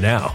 now.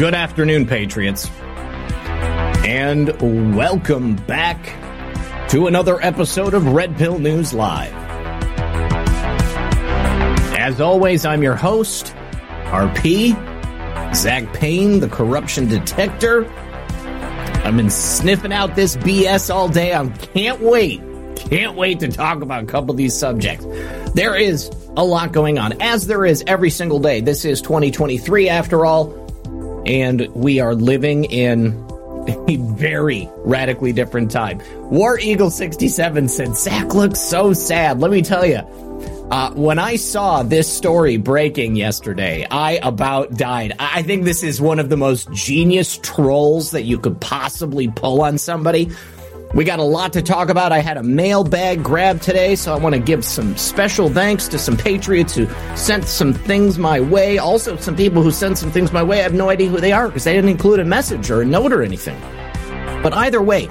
Good afternoon, Patriots. And welcome back to another episode of Red Pill News Live. As always, I'm your host, RP, Zak Paine, the corruption detector. I've been sniffing out this BS all day. I can't wait, can't wait to talk about a couple of these subjects. There is a lot going on, as there is every single day. This is 2023 after all and we are living in a very radically different time. War Eagle 67 said, Zak looks so sad. Let me tell you, uh, when I saw this story breaking yesterday, I about died. I think this is one of the most genius trolls that you could possibly pull on somebody. We got a lot to talk about. I had a mailbag grab today, so I want to give some special thanks to some patriots who sent some things my way. Also, some people who sent some things my way. I have no idea who they are because they didn't include a message or a note or anything. But either way,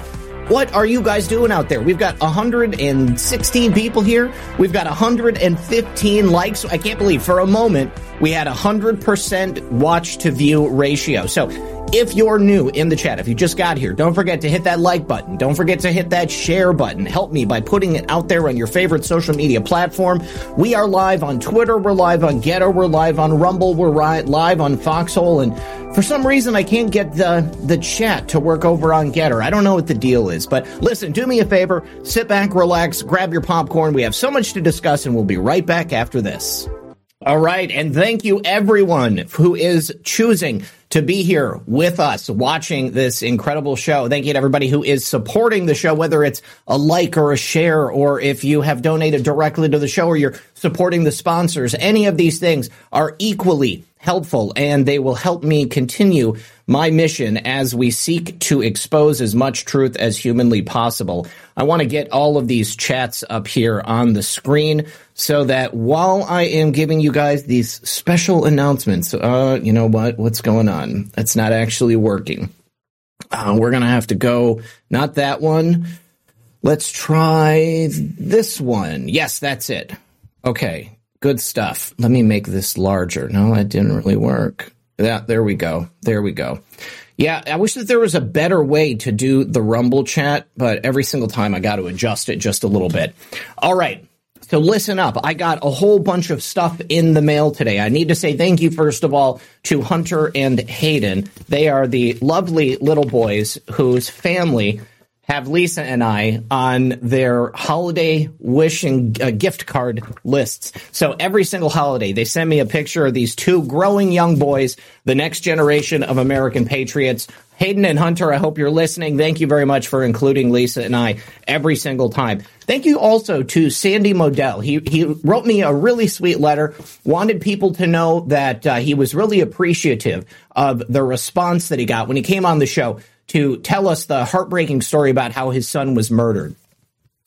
what are you guys doing out there? We've got 116 people here. We've got 115 likes. I can't believe for a moment we had a 100% watch to view ratio. So if you're new in the chat, if you just got here, don't forget to hit that like button. Don't forget to hit that share button. Help me by putting it out there on your favorite social media platform. We are live on Twitter. We're live on Gettr. We're live on Rumble. We're live on Foxhole. And for some reason, I can't get the, the chat to work over on Gettr. I don't know what the deal is. But listen, do me a favor. Sit back, relax, grab your popcorn. We have so much to discuss, and we'll be right back after this. All right. And thank you everyone who is choosing to be here with us watching this incredible show. Thank you to everybody who is supporting the show, whether it's a like or a share, or if you have donated directly to the show or you're supporting the sponsors. Any of these things are equally helpful and they will help me continue my mission as we seek to expose as much truth as humanly possible. I want to get all of these chats up here on the screen so that while I am giving you guys these special announcements, uh, you know what? What's going on? That's not actually working. Uh, we're going to have to go, not that one. Let's try this one. Yes, that's it. Okay. Good stuff. Let me make this larger. No, that didn't really work. Yeah, there we go. There we go. Yeah, I wish that there was a better way to do the Rumble chat, but every single time I got to adjust it just a little bit. All right. So listen up. I got a whole bunch of stuff in the mail today. I need to say thank you, first of all, to Hunter and Hayden. They are the lovely little boys whose family have Lisa and I on their holiday wishing uh, gift card lists. So every single holiday, they send me a picture of these two growing young boys, the next generation of American patriots. Hayden and Hunter, I hope you're listening. Thank you very much for including Lisa and I every single time. Thank you also to Sandy Modell. He he wrote me a really sweet letter. Wanted people to know that uh, he was really appreciative of the response that he got when he came on the show to tell us the heartbreaking story about how his son was murdered.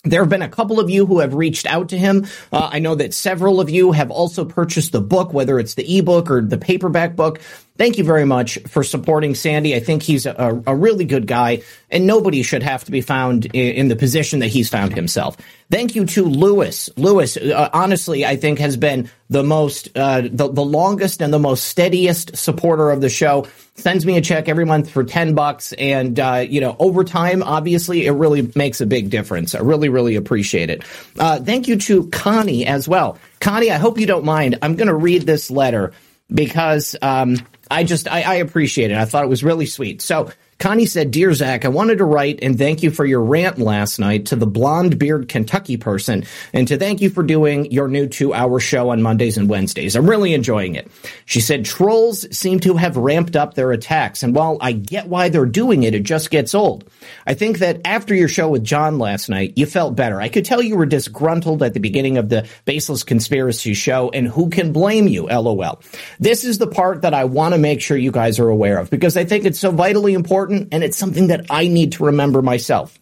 There have been a couple of you who have reached out to him. Uh, I know that several of you have also purchased the book, whether it's the ebook or the paperback book. Thank you very much for supporting Sandy. I think he's a, a really good guy, and nobody should have to be found in, in the position that he's found himself. Thank you to Lewis. Lewis, uh, honestly, I think has been the most, uh, the, the longest and the most steadiest supporter of the show. Sends me a check every month for 10 bucks. And, uh, you know, over time, obviously, it really makes a big difference. I really, really appreciate it. Uh, thank you to Connie as well. Connie, I hope you don't mind. I'm going to read this letter because, um, I just, I, I appreciate it. I thought it was really sweet. So, Connie said, Dear Zak, I wanted to write and thank you for your rant last night to the blonde beard Kentucky person and to thank you for doing your new two hour show on Mondays and Wednesdays. I'm really enjoying it. She said, Trolls seem to have ramped up their attacks. And while I get why they're doing it, it just gets old. I think that after your show with John last night, you felt better. I could tell you were disgruntled at the beginning of the Baseless Conspiracy show, and who can blame you? LOL. This is the part that I want to make sure you guys are aware of because I think it's so vitally important important and it's something that I need to remember myself.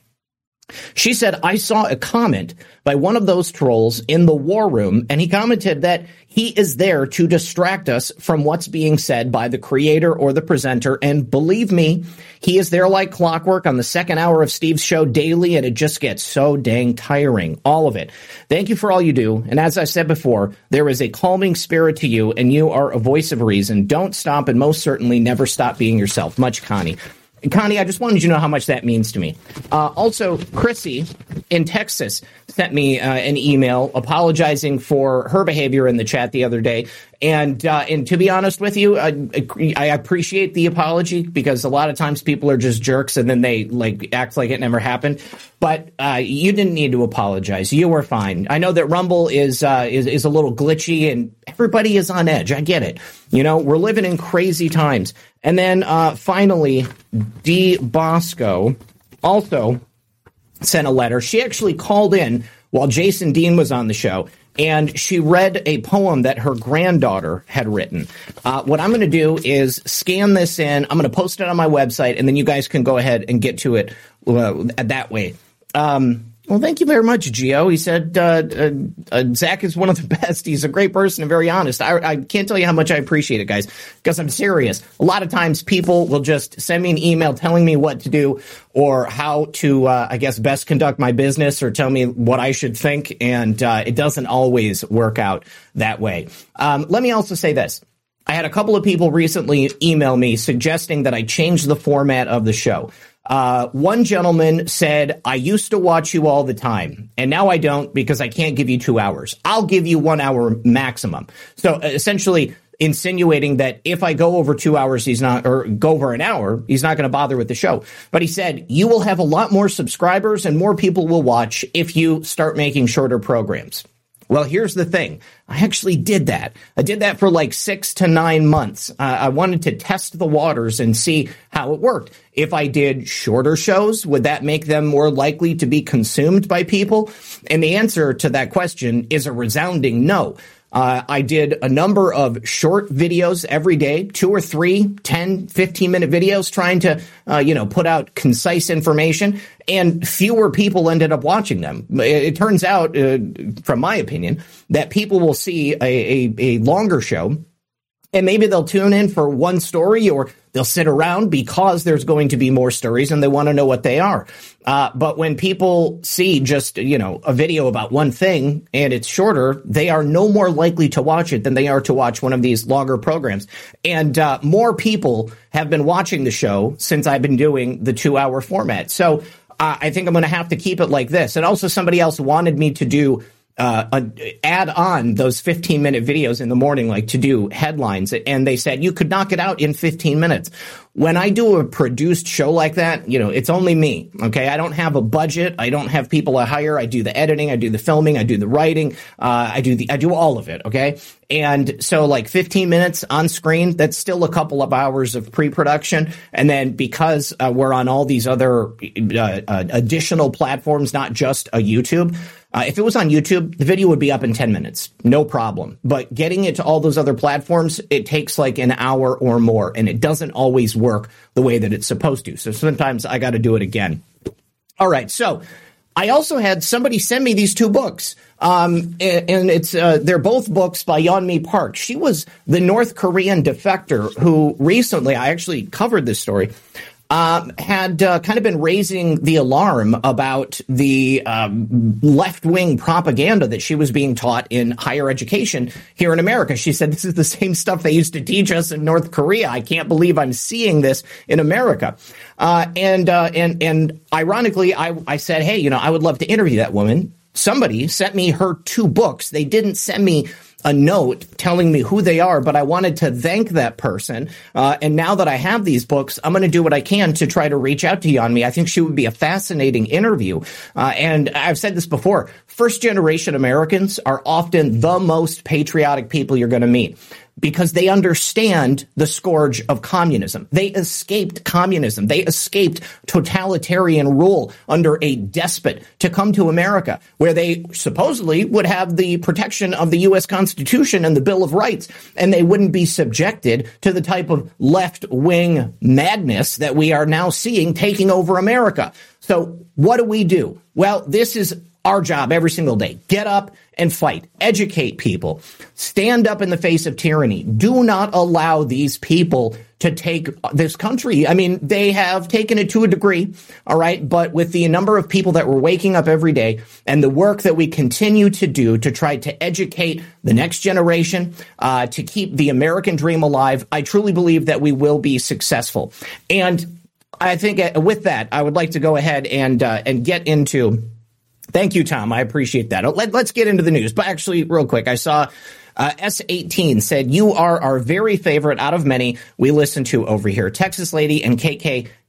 She said, I saw a comment by one of those trolls in the war room, and he commented that he is there to distract us from what's being said by the creator or the presenter. And believe me, he is there like clockwork on the second hour of Steve's show daily, and it just gets so dang tiring. All of it. Thank you for all you do. And as I said before, there is a calming spirit to you, and you are a voice of reason. Don't stop, and most certainly never stop being yourself. Much, Connie. Connie, I just wanted you to know how much that means to me. Uh, also, Chrissy in Texas sent me uh, an email apologizing for her behavior in the chat the other day. And uh, and to be honest with you, I, I, appreciate the apology because a lot of times people are just jerks and then they like act like it never happened. But uh, you didn't need to apologize. You were fine. I know that Rumble is uh, is is a little glitchy and everybody is on edge. I get it. You know, we're living in crazy times. And then uh, finally, D. Bosco also sent a letter. She actually called in while Jason Dean was on the show. And she read a poem that her granddaughter had written. Uh, what I'm going to do is scan this in. I'm going to post it on my website, and then you guys can go ahead and get to it uh, that way. Um, well, thank you very much, Geo. He said uh, uh, uh, Zak is one of the best. He's a great person and very honest. I, I can't tell you how much I appreciate it, guys, because I'm serious. A lot of times people will just send me an email telling me what to do or how to, uh, I guess, best conduct my business or tell me what I should think, and uh, it doesn't always work out that way. Um, let me also say this. I had a couple of people recently email me suggesting that I change the format of the show. Uh, one gentleman said, I used to watch you all the time, and now I don't because I can't give you two hours. I'll give you one hour maximum. So essentially, insinuating that if I go over two hours, he's not, or go over an hour, he's not going to bother with the show. But he said, you will have a lot more subscribers and more people will watch if you start making shorter programs. Well, here's the thing. I actually did that. I did that for like six to nine months. Uh, I wanted to test the waters and see how it worked. If I did shorter shows, would that make them more likely to be consumed by people? And the answer to that question is a resounding no. Uh, I did a number of short videos every day, two or three, 10, 15 minute videos trying to, uh, you know, put out concise information and fewer people ended up watching them. It, it turns out, uh, from my opinion, that people will see a, a, a longer show and maybe they'll tune in for one story or they'll sit around because there's going to be more stories and they want to know what they are. Uh, but when people see just, you know, a video about one thing and it's shorter, they are no more likely to watch it than they are to watch one of these longer programs. And uh, more people have been watching the show since I've been doing the two hour format. So uh, I think I'm going to have to keep it like this. And also somebody else wanted me to do uh, add on those 15 minute videos in the morning, like to do headlines. And they said you could knock it out in 15 minutes. When I do a produced show like that, you know, it's only me. Okay. I don't have a budget. I don't have people I hire. I do the editing. I do the filming. I do the writing. Uh, I do the, I do all of it. Okay. And so like 15 minutes on screen, that's still a couple of hours of pre-production. And then because uh, we're on all these other uh, uh, additional platforms, not just a YouTube, uh, if it was on YouTube, the video would be up in 10 minutes. No problem. But getting it to all those other platforms, it takes like an hour or more, and it doesn't always work the way that it's supposed to. So sometimes I got to do it again. All right. So I also had somebody send me these two books. Um, and, it's uh, they're both books by Yeonmi Park. She was the North Korean defector who recently I actually covered this story um, had uh, kind of been raising the alarm about the um, left wing propaganda that she was being taught in higher education here in America. She said, This is the same stuff they used to teach us in North Korea. I can't believe I'm seeing this in America. Uh, and, uh, and, and ironically, I, I said, Hey, you know, I would love to interview that woman. Somebody sent me her two books. They didn't send me a note telling me who they are, but I wanted to thank that person. Uh, and now that I have these books, I'm going to do what I can to try to reach out to Yeonmi. I think she would be a fascinating interview. Uh, and I've said this before. First generation Americans are often the most patriotic people you're going to meet because they understand the scourge of communism. They escaped communism. They escaped totalitarian rule under a despot to come to America, where they supposedly would have the protection of the U.S. Constitution and the Bill of Rights, and they wouldn't be subjected to the type of left wing madness that we are now seeing taking over America. So what do we do? Well, this is our job every single day. Get up and fight. Educate people. Stand up in the face of tyranny. Do not allow these people to take this country. I mean, they have taken it to a degree, all right, but with the number of people that were waking up every day and the work that we continue to do to try to educate the next generation, uh, to keep the American dream alive, I truly believe that we will be successful. And I think uh, with that, I would like to go ahead and uh, and get into Thank you, Tom. I appreciate that. Let, us get into the news. But actually, real quick, I saw uh, S18 said, You are our very favorite out of many we listen to over here. Texas Lady and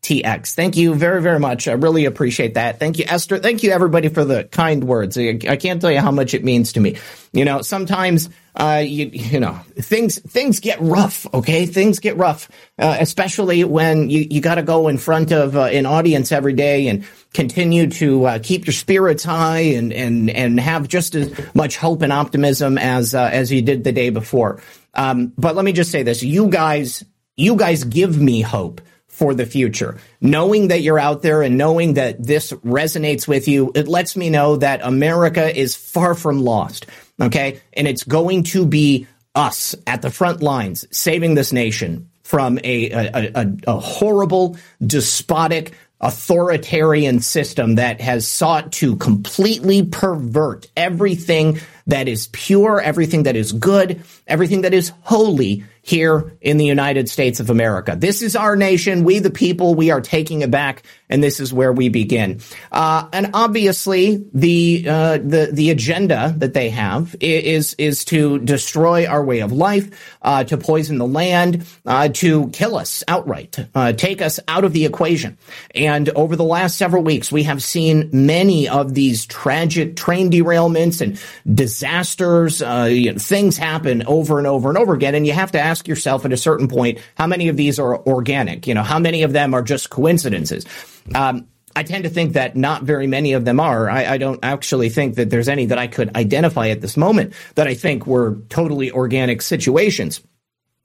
KKTX. Thank you very, very much. I really appreciate that. Thank you, Esther. Thank you, everybody, for the kind words. I, I can't tell you how much it means to me. You know, sometimes uh, you, you know, things things get rough. Okay, things get rough, uh, especially when you you got to go in front of uh, an audience every day and continue to uh, keep your spirits high and and and have just as much hope and optimism as uh, as you did the day before. Um, but let me just say this: you guys, you guys give me hope for the future. Knowing that you're out there and knowing that this resonates with you, it lets me know that America is far from lost. Okay. And it's going to be us at the front lines saving this nation from a, a, a, a horrible, despotic, authoritarian system that has sought to completely pervert everything that is pure, everything that is good, everything that is holy here in the United States of America. This is our nation. We, the people, we are taking it back, and this is where we begin. Uh, and obviously, the uh, the the agenda that they have is is to destroy our way of life, uh, to poison the land, uh, to kill us outright, uh, take us out of the equation. And over the last several weeks, we have seen many of these tragic train derailments and disasters. Uh, you know, things happen over and over and over again, and you have to ask yourself at a certain point how many of these are organic. You know, how many of them are just coincidences. Um, I tend to think that not very many of them are. I, I, don't actually think that there's any that I could identify at this moment that I think were totally organic situations.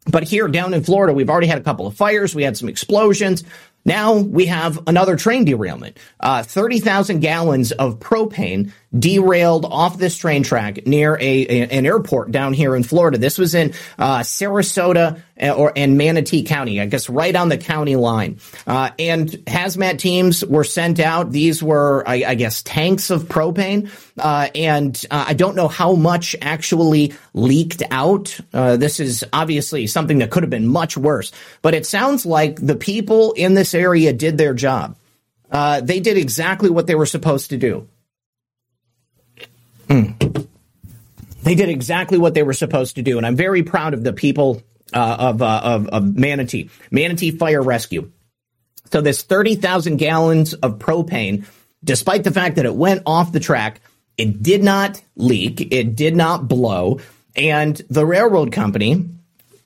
But here down in Florida, we've already had a couple of fires. We had some explosions. Now we have another train derailment. Uh, 30,000 gallons of propane derailed off this train track near a, a, an airport down here in Florida. This was in uh, Sarasota uh, or and Manatee County, I guess right on the county line. Uh, and hazmat teams were sent out. These were, I, I guess, tanks of propane. Uh, and uh, I don't know how much actually leaked out. Uh, this is obviously something that could have been much worse. But it sounds like the people in this area did their job. they did exactly what they were supposed to do. Mm. They did exactly what they were supposed to do, and I'm very proud of the people uh, of, uh, of, of Manatee, Manatee Fire Rescue. So this 30,000 gallons of propane, despite the fact that it went off the track, it did not leak, it did not blow, and the railroad company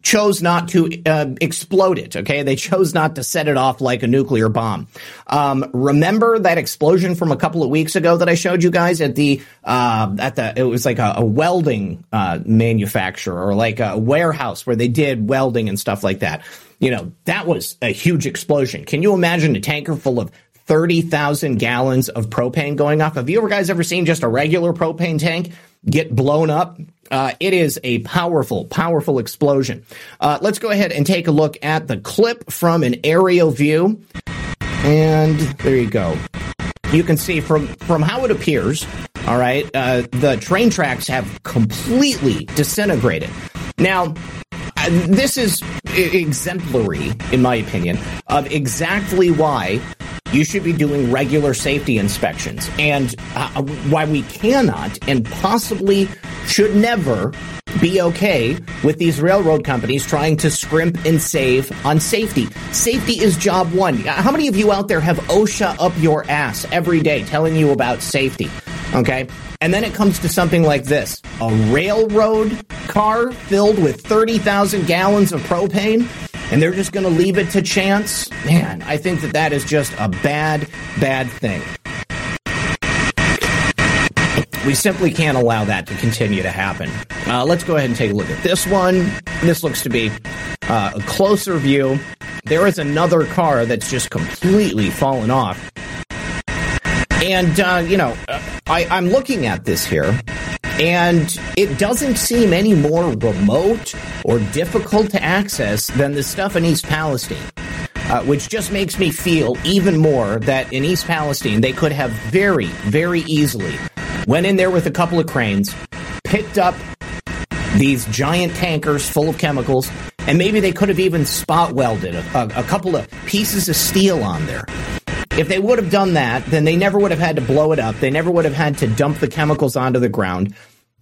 chose not to uh, explode it. Okay, they chose not to set it off like a nuclear bomb. Um, remember that explosion from a couple of weeks ago that I showed you guys at the uh, at the it was like a, a welding uh, manufacturer or like a warehouse where they did welding and stuff like that. You know that was a huge explosion. Can you imagine a tanker full of 30,000 gallons of propane going off. Have you ever guys ever seen just a regular propane tank get blown up? Uh, it is a powerful, powerful explosion. Uh, let's go ahead and take a look at the clip from an aerial view. And there you go. You can see from, from how it appears, all right, uh, the train tracks have completely disintegrated. Now, uh, this is exemplary, in my opinion, of exactly why you should be doing regular safety inspections and uh, why we cannot and possibly should never be okay with these railroad companies trying to scrimp and save on safety. Safety is job one. How many of you out there have OSHA up your ass every day telling you about safety? Okay. And then it comes to something like this a railroad car filled with 30,000 gallons of propane, and they're just going to leave it to chance. Man, I think that that is just a bad, bad thing. We simply can't allow that to continue to happen. Uh, let's go ahead and take a look at this one. This looks to be uh, a closer view. There is another car that's just completely fallen off. And, uh, you know, I, I'm looking at this here, and it doesn't seem any more remote or difficult to access than the stuff in East Palestine. Uh, which just makes me feel even more that in East Palestine they could have very, very easily went in there with a couple of cranes, picked up these giant tankers full of chemicals, and maybe they could have even spot welded a, a, a couple of pieces of steel on there. If they would have done that, then they never would have had to blow it up. They never would have had to dump the chemicals onto the ground.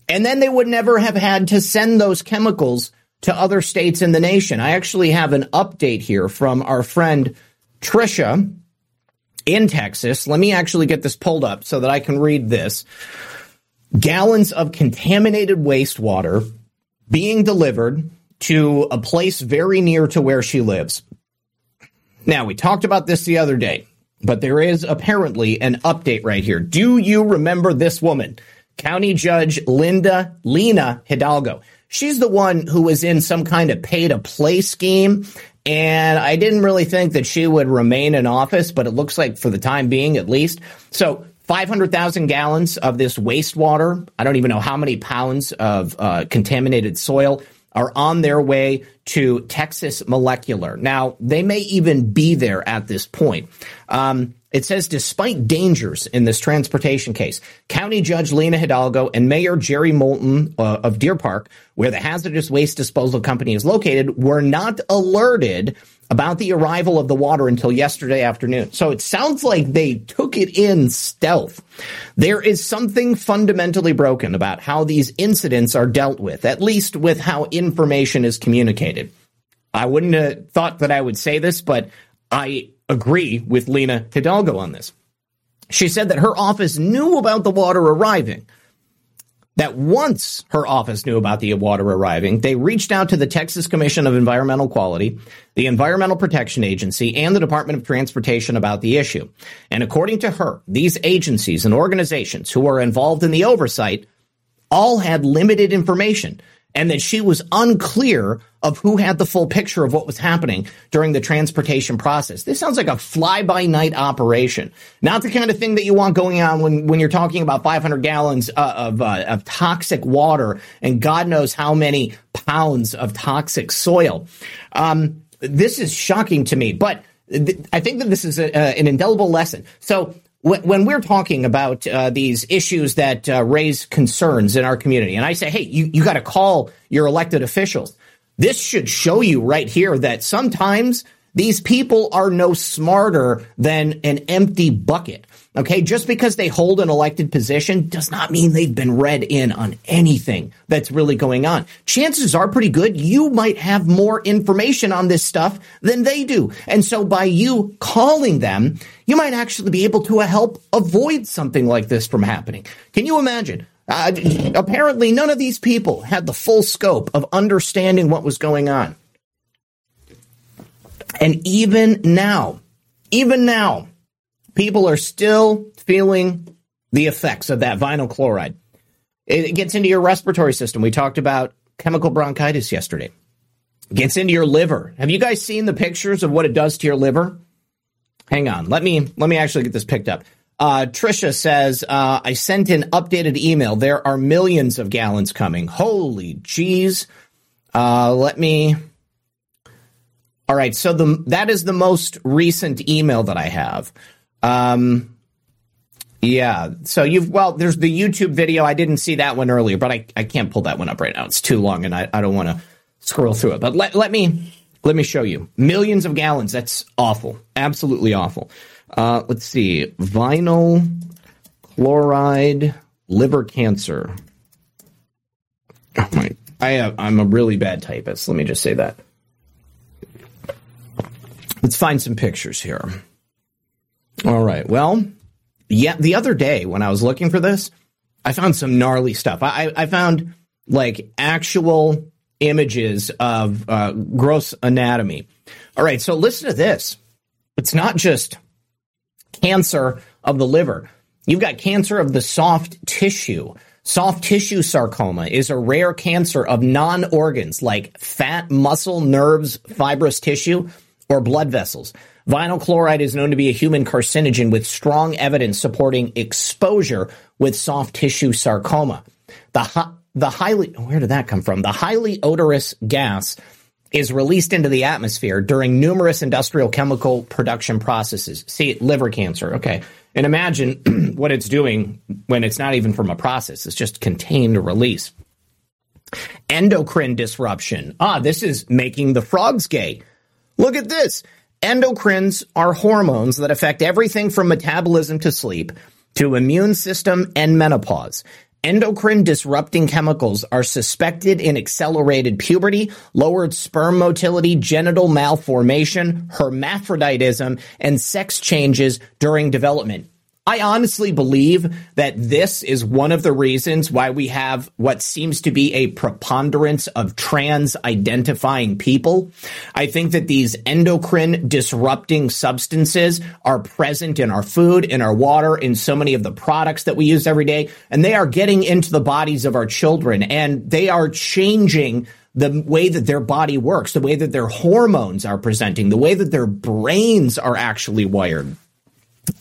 And then they would never have had to send those chemicals to other states in the nation. I actually have an update here from our friend Trisha, in Texas. Let me actually get this pulled up so that I can read this. Gallons of contaminated wastewater being delivered to a place very near to where she lives. Now, we talked about this the other day, but there is apparently an update right here. Do you remember this woman? County Judge Linda Lina Hidalgo. She's the one who was in some kind of pay to play scheme and I didn't really think that she would remain in office, but it looks like for the time being, at least. So 500,000 gallons of this wastewater. I don't even know how many pounds of uh, contaminated soil are on their way to Texas Molecular. Now, they may even be there at this point. Um, it says, despite dangers in this transportation case, County Judge Lina Hidalgo and Mayor Jerry Mouton uh, of Deer Park, where the hazardous waste disposal company is located, were not alerted about the arrival of the water until yesterday afternoon. So it sounds like they took it in stealth. There is something fundamentally broken about how these incidents are dealt with, at least with how information is communicated. I wouldn't have thought that I would say this, but I agree with Lina Hidalgo on this. She said that her office knew about the water arriving. That once her office knew about the water arriving, they reached out to the Texas Commission of Environmental Quality, the Environmental Protection Agency, and the Department of Transportation about the issue. And according to her, these agencies and organizations who are involved in the oversight all had limited information and that she was unclear of who had the full picture of what was happening during the transportation process. This sounds like a fly by night operation, not the kind of thing that you want going on when, when you're talking about 500 gallons uh, of, uh, of toxic water and God knows how many pounds of toxic soil. Um, this is shocking to me, but th- I think that this is a, an indelible lesson. So when we're talking about uh, these issues that uh, raise concerns in our community, and I say, hey, you, you got to call your elected officials. This should show you right here that sometimes these people are no smarter than an empty bucket. Okay. Just because they hold an elected position does not mean they've been read in on anything that's really going on. Chances are pretty good you might have more information on this stuff than they do. And so by you calling them, you might actually be able to help avoid something like this from happening. Can you imagine? Uh, apparently, none of these people had the full scope of understanding what was going on. And even now, even now, people are still feeling the effects of that vinyl chloride. It gets into your respiratory system. We talked about chemical bronchitis yesterday. It gets into your liver. Have you guys seen the pictures of what it does to your liver? Hang on. Let me let me actually get this picked up. Uh, Trisha says, uh, I sent an updated email. There are millions of gallons coming. Holy jeez. Uh, let me. All right. So the, that is the most recent email that I have. Um, yeah. So you've, well, there's the YouTube video. I didn't see that one earlier, but I, I can't pull that one up right now. It's too long and I, I don't want to scroll through it. But let, let me, let me show you. Millions of gallons. That's awful. Absolutely awful. Uh, let's see. Vinyl chloride liver cancer. Oh my! I have, I'm a really bad typist. Let me just say that. Let's find some pictures here. All right. Well, yeah. The other day when I was looking for this, I found some gnarly stuff. I, I found like actual images of uh, gross anatomy. All right. So listen to this. It's not just cancer of the liver. You've got cancer of the soft tissue. Soft tissue sarcoma is a rare cancer of non organs like fat, muscle, nerves, fibrous tissue, or blood vessels. Vinyl chloride is known to be a human carcinogen with strong evidence supporting exposure with soft tissue sarcoma. The, the highly, where did that come from? The highly odorous gas is released into the atmosphere during numerous industrial chemical production processes. See, liver cancer. Okay. And imagine what it's doing when it's not even from a process, it's just contained release. Endocrine disruption. Ah, this is making the frogs gay. Look at this. Endocrines are hormones that affect everything from metabolism to sleep to immune system and menopause. Endocrine disrupting chemicals are suspected in accelerated puberty, lowered sperm motility, genital malformation, hermaphroditism, and sex changes during development. I honestly believe that this is one of the reasons why we have what seems to be a preponderance of trans identifying people. I think that these endocrine disrupting substances are present in our food, in our water, in so many of the products that we use every day, and they are getting into the bodies of our children and they are changing the way that their body works, the way that their hormones are presenting, the way that their brains are actually wired.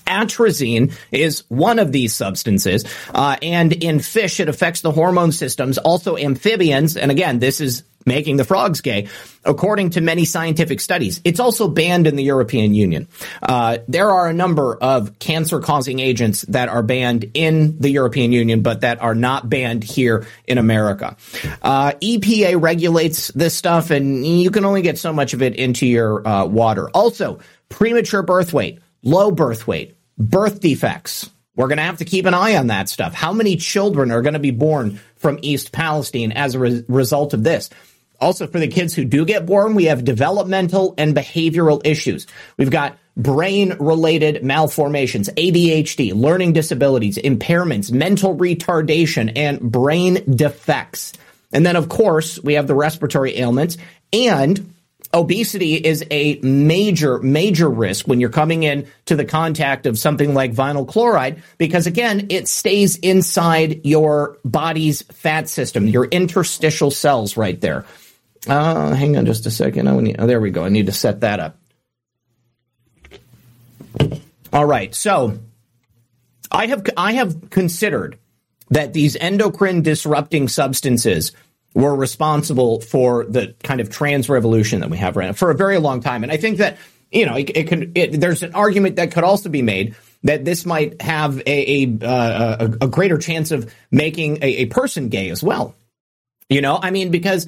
Atrazine is one of these substances, uh, and in fish, it affects the hormone systems. Also, amphibians, and again, this is making the frogs gay, according to many scientific studies. It's also banned in the European Union. Uh, there are a number of cancer-causing agents that are banned in the European Union, but that are not banned here in America. Uh, EPA regulates this stuff, and you can only get so much of it into your uh, water. Also, premature birth weight low birth weight, birth defects. We're going to have to keep an eye on that stuff. How many children are going to be born from East Palestine as a re- result of this? Also, for the kids who do get born, we have developmental and behavioral issues. We've got brain related malformations, ADHD, learning disabilities, impairments, mental retardation, and brain defects. And then, of course, we have the respiratory ailments and obesity is a major, major risk when you're coming in to the contact of something like vinyl chloride, because again, it stays inside your body's fat system, your interstitial cells right there. Uh, hang on just a second. Oh, there we go. I need to set that up. All right. So I have, I have considered that these endocrine disrupting substances were responsible for the kind of trans revolution that we have right now for a very long time. And I think that, you know, it, it could, it, there's an argument that could also be made that this might have a, a, uh, a, a greater chance of making a, a person gay as well. You know, I mean, because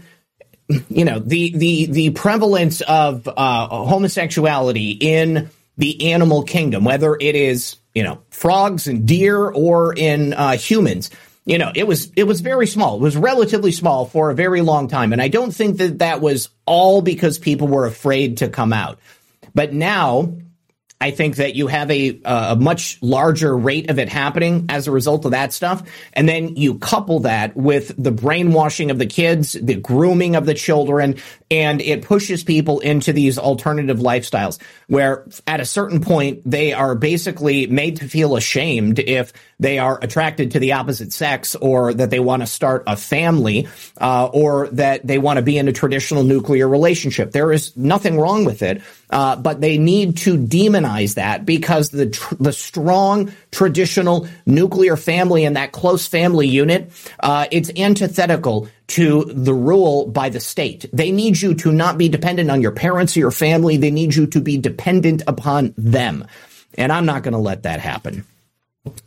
you know the the the prevalence of uh, homosexuality in the animal kingdom, whether it is you know frogs and deer or in uh, humans, you know, it was it was very small. It was relatively small for a very long time, and I don't think that that was all because people were afraid to come out. But now I think that you have a, a much larger rate of it happening as a result of that stuff. And then you couple that with the brainwashing of the kids, the grooming of the children, and it pushes people into these alternative lifestyles where at a certain point they are basically made to feel ashamed if they are attracted to the opposite sex or that they want to start a family uh, or that they want to be in a traditional nuclear relationship. There is nothing wrong with it, uh, but they need to demonize that because the tr- the strong traditional nuclear family and that close family unit, uh, it's antithetical to the rule by the state. They need you to not be dependent on your parents or your family. They need you to be dependent upon them, and I'm not going to let that happen.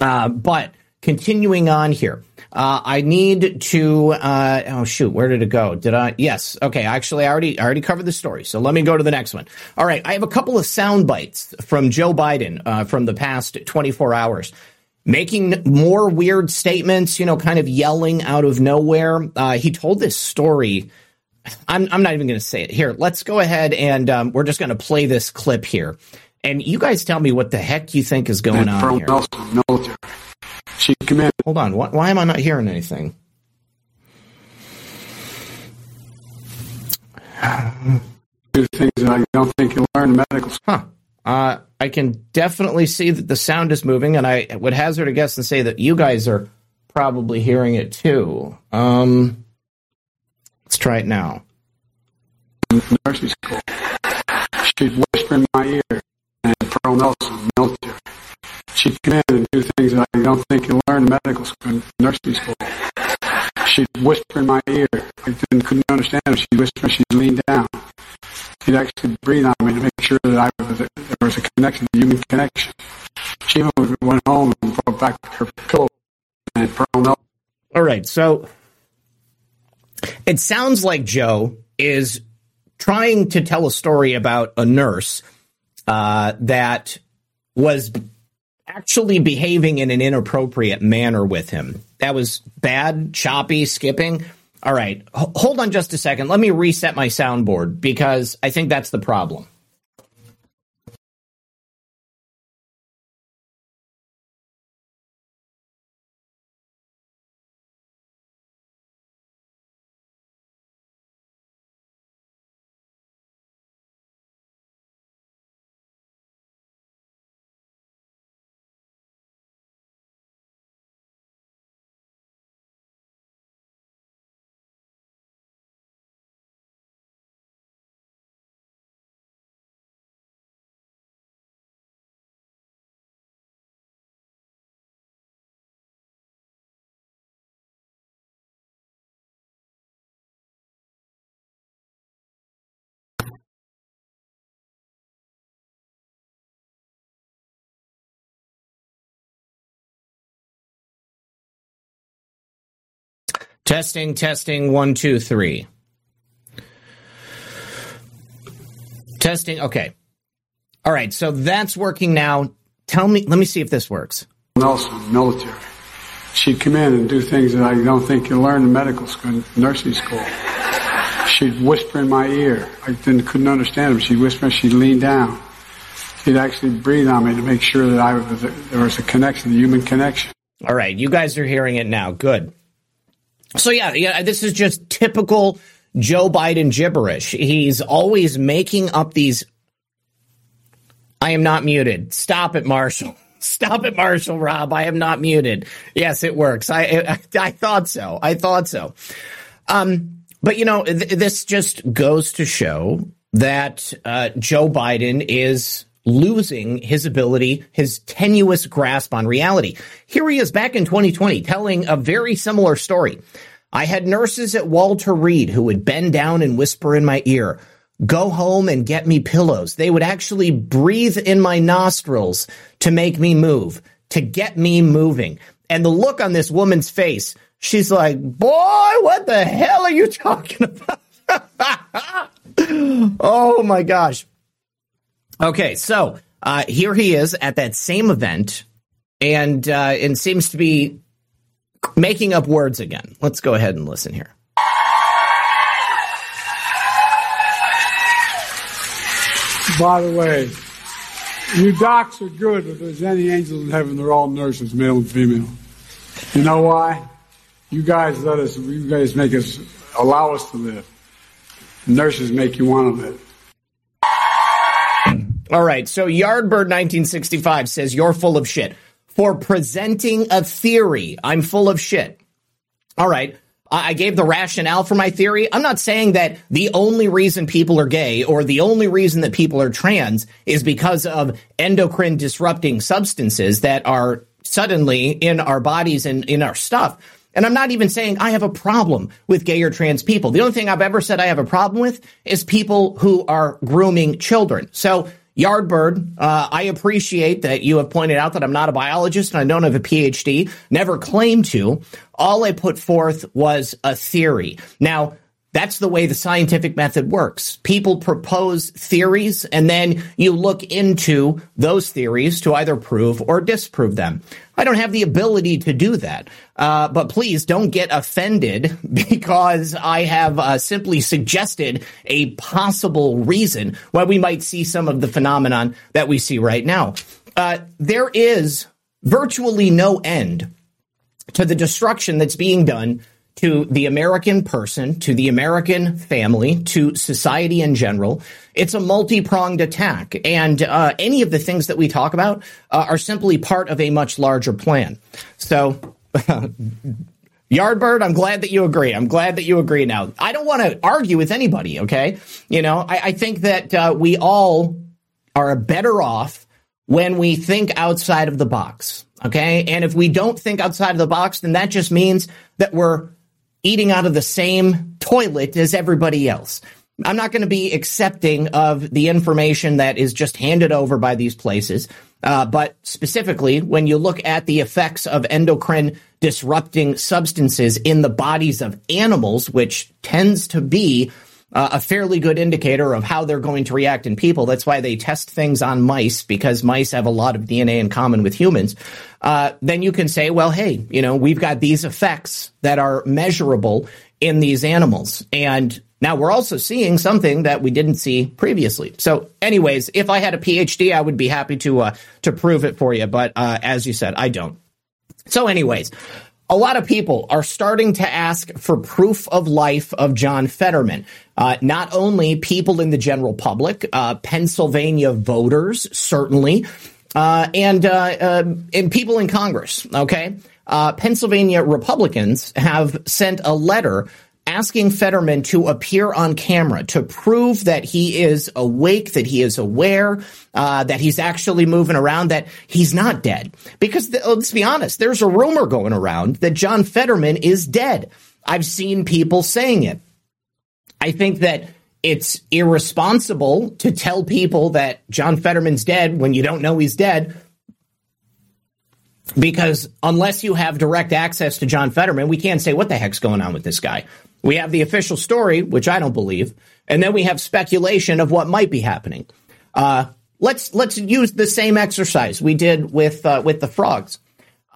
Uh, but continuing on here. Uh, I need to. Uh, oh shoot, where did it go? Did I? Yes. Okay. Actually, I already I already covered the story. So let me go to the next one. All right. I have a couple of sound bites from Joe Biden uh, from the past 24 hours. Making more weird statements, you know, kind of yelling out of nowhere. Uh, he told this story. I'm, I'm not even going to say it here. Let's go ahead and um, we're just going to play this clip here. And you guys tell me what the heck you think is going on here. military. She commanded. Hold on. Why, why am I not hearing anything? Do things that I don't think you'll learn in medical school. Huh. Uh, I can definitely see that the sound is moving, and I would hazard a guess and say that you guys are probably hearing it too. Um, let's try it now. Nursing school. She'd whisper in my ear, and Pearl Nelson, military. She'd come in and do things that I don't think you'll learn in medical school, nursing school. She'd whisper in my ear. I didn't, couldn't understand her. She'd whisper, she'd lean down. She'd actually breathe on me to make sure that I was, there was a connection, a human connection. She even went home and brought back her pillow and Pearl Nelson. All right, so it sounds like Joe is trying to tell a story about a nurse uh, that was actually behaving in an inappropriate manner with him. That was bad, choppy, skipping. All right, H- hold on just a second. Let me reset my soundboard because I think that's the problem. Testing, testing, one, two, three. Testing, okay. All right, so that's working now. Tell me, let me see if this works. Nelson, military. She'd come in and do things that I don't think you'll learn in medical school, nursing school. She'd whisper in my ear. I didn't, couldn't understand her. She'd whisper, she'd lean down. She'd actually breathe on me to make sure that I was, there was a connection, a human connection. All right, you guys are hearing it now. Good. So yeah, yeah, this is just typical Joe Biden gibberish. He's always making up these. I am not muted. Stop it, Marshall. Stop it, Marshall. Rob, I am not muted. Yes, it works. I I, I thought so. I thought so. Um, but you know, th- this just goes to show that uh, Joe Biden is losing his ability, his tenuous grasp on reality. Here he is back in 2020 telling a very similar story. I had nurses at Walter Reed who would bend down and whisper in my ear, go home and get me pillows. They would actually breathe in my nostrils to make me move, to get me moving. And the look on this woman's face, she's like, boy, what the hell are you talking about? oh my gosh. Okay, so uh, here he is at that same event, and uh, and seems to be making up words again. Let's go ahead and listen here. By the way, you docs are good, if there's any angels in heaven, they're all nurses, male and female. You know why? You guys let us, you guys make us, allow us to live. Nurses make you want to live. All right, so Yardbird 1965 says you're full of shit for presenting a theory. I'm full of shit. All right. I gave the rationale for my theory. I'm not saying that the only reason people are gay or the only reason that people are trans is because of endocrine disrupting substances that are suddenly in our bodies and in our stuff. And I'm not even saying I have a problem with gay or trans people. The only thing I've ever said I have a problem with is people who are grooming children. So Yardbird, uh, I appreciate that you have pointed out that I'm not a biologist and I don't have a PhD, never claimed to. All I put forth was a theory. Now, that's the way the scientific method works. People propose theories and then you look into those theories to either prove or disprove them. I don't have the ability to do that. Uh, but please don't get offended because I have uh, simply suggested a possible reason why we might see some of the phenomenon that we see right now. Uh, there is virtually no end to the destruction that's being done to the American person, to the American family, to society in general. It's a multi-pronged attack. And uh, any of the things that we talk about uh, are simply part of a much larger plan. So, Yardbird, I'm glad that you agree. I'm glad that you agree now. I don't want to argue with anybody, okay? You know, I, I think that uh, we all are better off when we think outside of the box. Okay. And if we don't think outside of the box, then that just means that we're eating out of the same toilet as everybody else. I'm not going to be accepting of the information that is just handed over by these places. Uh, but specifically, when you look at the effects of endocrine disrupting substances in the bodies of animals, which tends to be uh, a fairly good indicator of how they're going to react in people. That's why they test things on mice because mice have a lot of DNA in common with humans. Uh, then you can say, well, hey, you know, we've got these effects that are measurable in these animals. And now we're also seeing something that we didn't see previously. So, anyways, if I had a PhD, I would be happy to uh, to prove it for you. But uh, as you said, I don't. So, anyways, a lot of people are starting to ask for proof of life of John Fetterman. Uh, not only people in the general public, uh, Pennsylvania voters, certainly, uh, and, uh, uh, and people in Congress, okay? Uh, Pennsylvania Republicans have sent a letter asking Fetterman to appear on camera to prove that he is awake, that he is aware, uh, that he's actually moving around, that he's not dead. Because th- let's be honest, there's a rumor going around that John Fetterman is dead. I've seen people saying it. I think that it's irresponsible to tell people that John Fetterman's dead when you don't know he's dead. Because unless you have direct access to John Fetterman, we can't say what the heck's going on with this guy. We have the official story, which I don't believe, and then we have speculation of what might be happening. Uh, let's let's use the same exercise we did with uh, with the frogs.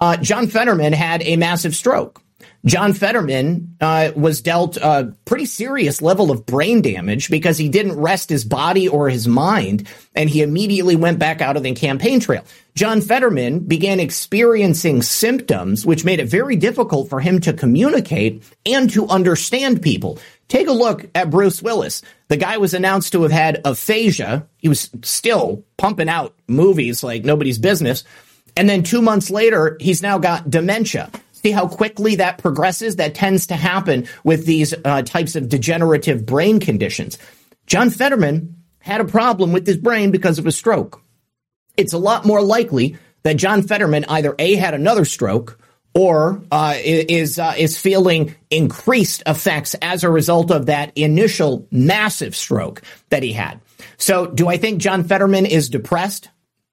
Uh, John Fetterman had a massive stroke. John Fetterman uh, was dealt a pretty serious level of brain damage because he didn't rest his body or his mind, and he immediately went back out of the campaign trail. John Fetterman began experiencing symptoms which made it very difficult for him to communicate and to understand people. Take a look at Bruce Willis. The guy was announced to have had aphasia. He was still pumping out movies like nobody's business. And then two months later, he's now got dementia. See how quickly that progresses? That tends to happen with these uh, types of degenerative brain conditions. John Fetterman had a problem with his brain because of a stroke it's a lot more likely that John Fetterman either A had another stroke or uh, is uh, is feeling increased effects as a result of that initial massive stroke that he had. So, do I think John Fetterman is depressed?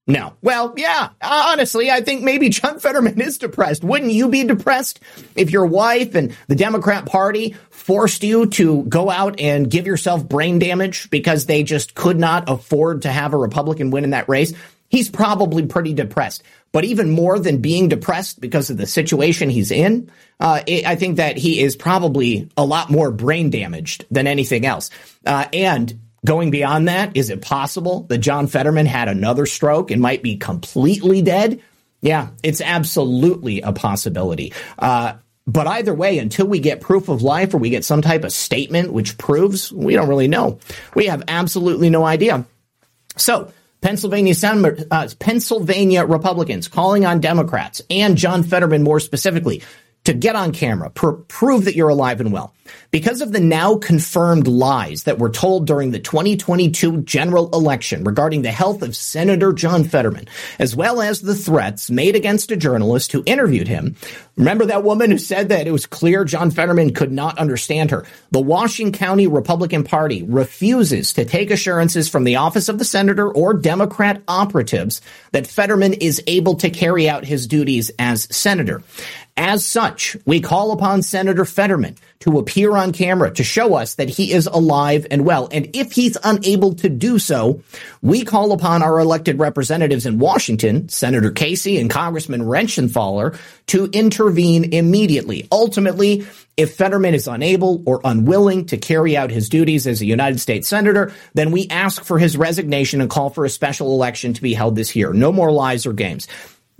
No. Well, yeah, honestly, I think maybe John Fetterman is depressed. Wouldn't you be depressed if your wife and the Democrat Party forced you to go out and give yourself brain damage because they just could not afford to have a Republican win in that race? he's probably pretty depressed. But even more than being depressed because of the situation he's in, uh, it, I think that he is probably a lot more brain damaged than anything else. Uh, and going beyond that, is it possible that John Fetterman had another stroke and might be completely dead? Yeah, it's absolutely a possibility. Uh, but either way, until we get proof of life or we get some type of statement which proves, we don't really know. We have absolutely no idea. So Pennsylvania uh, Pennsylvania Republicans calling on Democrats and John Fetterman more specifically to get on camera, pr- prove that you're alive and well. Because of the now confirmed lies that were told during the 2022 general election regarding the health of Senator John Fetterman, as well as the threats made against a journalist who interviewed him. Remember that woman who said that it was clear John Fetterman could not understand her? The Washington County Republican Party refuses to take assurances from the office of the senator or Democrat operatives that Fetterman is able to carry out his duties as senator. As such, we call upon Senator Fetterman to appear on camera to show us that he is alive and well. And if he's unable to do so, we call upon our elected representatives in Washington, Senator Casey and Congressman Reschenthaler, to intervene immediately. Ultimately, if Fetterman is unable or unwilling to carry out his duties as a United States Senator, then we ask for his resignation and call for a special election to be held this year. No more lies or games.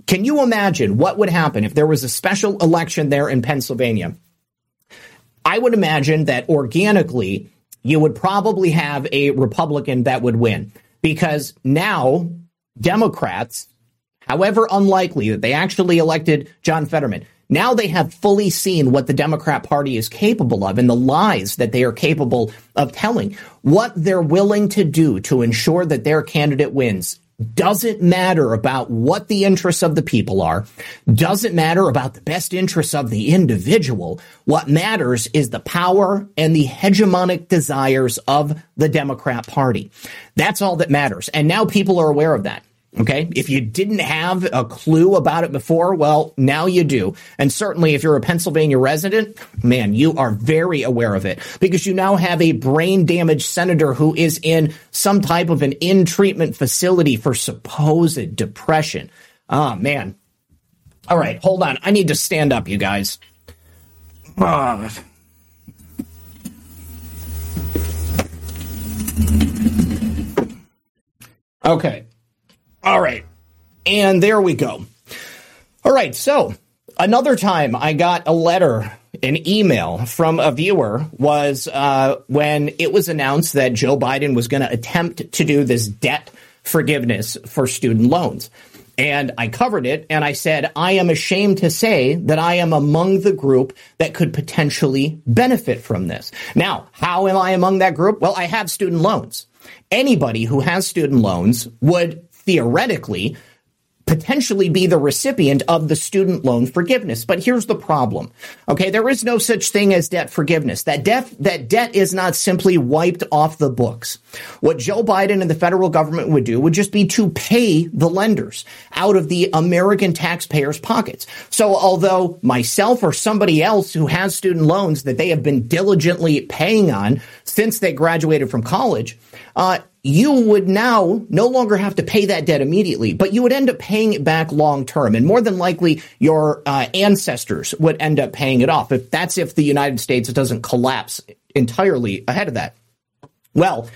Can you imagine what would happen if there was a special election there in Pennsylvania? I would imagine that organically, you would probably have a Republican that would win because now Democrats, however unlikely that they actually elected John Fetterman, now they have fully seen what the Democrat Party is capable of and the lies that they are capable of telling. What they're willing to do to ensure that their candidate wins doesn't matter about what the interests of the people are, doesn't matter about the best interests of the individual. What matters is the power and the hegemonic desires of the Democrat Party. That's all that matters. And now people are aware of that. Okay. If you didn't have a clue about it before, well, now you do. And certainly if you're a Pennsylvania resident, man, you are very aware of it because you now have a brain damaged senator who is in some type of an in treatment facility for supposed depression. Oh, man. All right. Hold on. I need to stand up, you guys. Oh. Okay. All right. And there we go. All right. So another time I got a letter, an email from a viewer was uh, when it was announced that Joe Biden was going to attempt to do this debt forgiveness for student loans. And I covered it and I said, I am ashamed to say that I am among the group that could potentially benefit from this. Now, how am I among that group? Well, I have student loans. Anybody who has student loans would theoretically potentially be the recipient of the student loan forgiveness. But here's the problem. Okay. There is no such thing as debt forgiveness. That debt, that debt is not simply wiped off the books. What Joe Biden and the federal government would do would just be to pay the lenders out of the American taxpayers' pockets. So although myself or somebody else who has student loans that they have been diligently paying on since they graduated from college, uh, you would now no longer have to pay that debt immediately, but you would end up paying it back long term. And more than likely, your uh, ancestors would end up paying it off. If that's if the United States doesn't collapse entirely ahead of that. Well,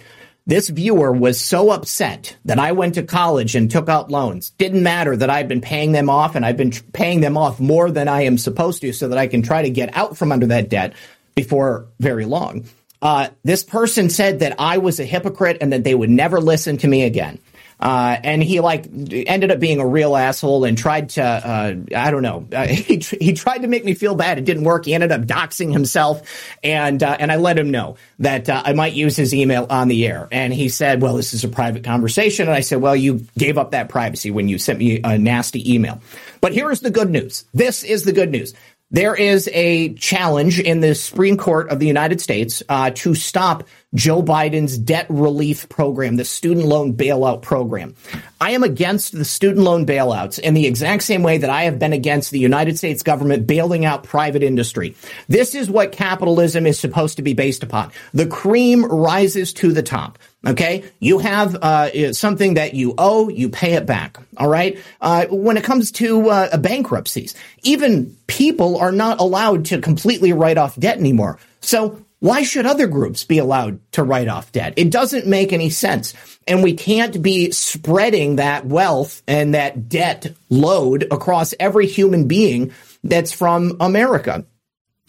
this viewer was so upset that I went to college and took out loans. Didn't matter that I've been paying them off and I've been paying them off more than I am supposed to so that I can try to get out from under that debt before very long. Uh, this person said that I was a hypocrite and that they would never listen to me again. Uh, and he like ended up being a real asshole and tried to uh, I don't know uh, he he tried to make me feel bad. It didn't work. He ended up doxing himself, and uh, and I let him know that uh, I might use his email on the air. And he said, "Well, this is a private conversation." And I said, "Well, you gave up that privacy when you sent me a nasty email." But here is the good news. This is the good news. There is a challenge in the Supreme Court of the United States uh, to stop Joe Biden's debt relief program, the student loan bailout program. I am against the student loan bailouts in the exact same way that I have been against the United States government bailing out private industry. This is what capitalism is supposed to be based upon. The cream rises to the top. Okay, you have uh, something that you owe, you pay it back. All right. Uh, when it comes to uh, bankruptcies, even people are not allowed to completely write off debt anymore. So why should other groups be allowed to write off debt? It doesn't make any sense. And we can't be spreading that wealth and that debt load across every human being that's from America.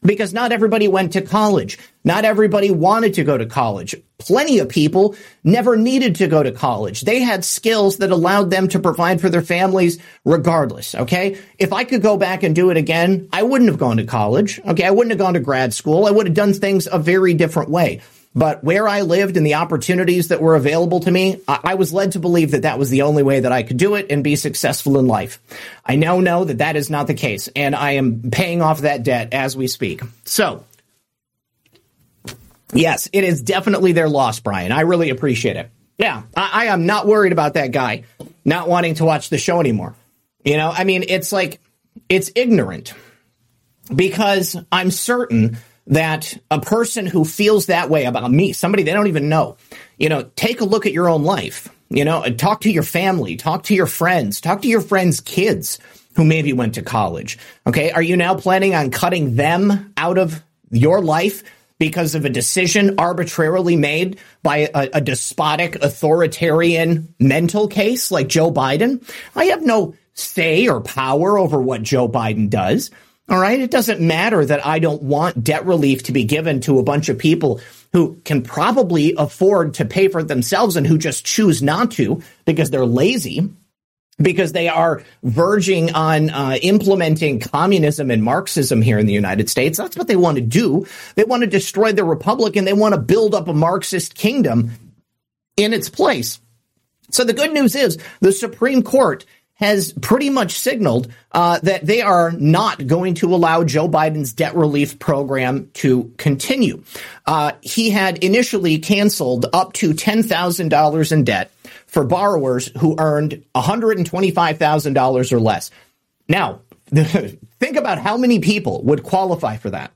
Because not everybody went to college. Not everybody wanted to go to college. Plenty of people never needed to go to college. They had skills that allowed them to provide for their families regardless. Okay. If I could go back and do it again, I wouldn't have gone to college. Okay. I wouldn't have gone to grad school. I would have done things a very different way. But where I lived and the opportunities that were available to me, I, was led to believe that that was the only way that I could do it and be successful in life. I now know that that is not the case, and I am paying off that debt as we speak. So, yes, it is definitely their loss, Brian. I really appreciate it. Yeah, I, I am not worried about that guy not wanting to watch the show anymore. You know, I mean, it's like, it's ignorant because I'm certain that a person who feels that way about me, somebody they don't even know, you know, take a look at your own life, you know, and talk to your family, talk to your friends, talk to your friends' kids who maybe went to college. Okay. Are you now planning on cutting them out of your life because of a decision arbitrarily made by a, a despotic authoritarian mental case like Joe Biden? I have no say or power over what Joe Biden does. All right. It doesn't matter that I don't want debt relief to be given to a bunch of people who can probably afford to pay for it themselves and who just choose not to because they're lazy, because they are verging on uh, implementing communism and Marxism here in the United States. That's what they want to do. They want to destroy the republic and they want to build up a Marxist kingdom in its place. So the good news is the Supreme Court has pretty much signaled uh, that they are not going to allow Joe Biden's debt relief program to continue. Uh, he had initially canceled up to $10,000 in debt for borrowers who earned $125,000 or less. Now, think about how many people would qualify for that.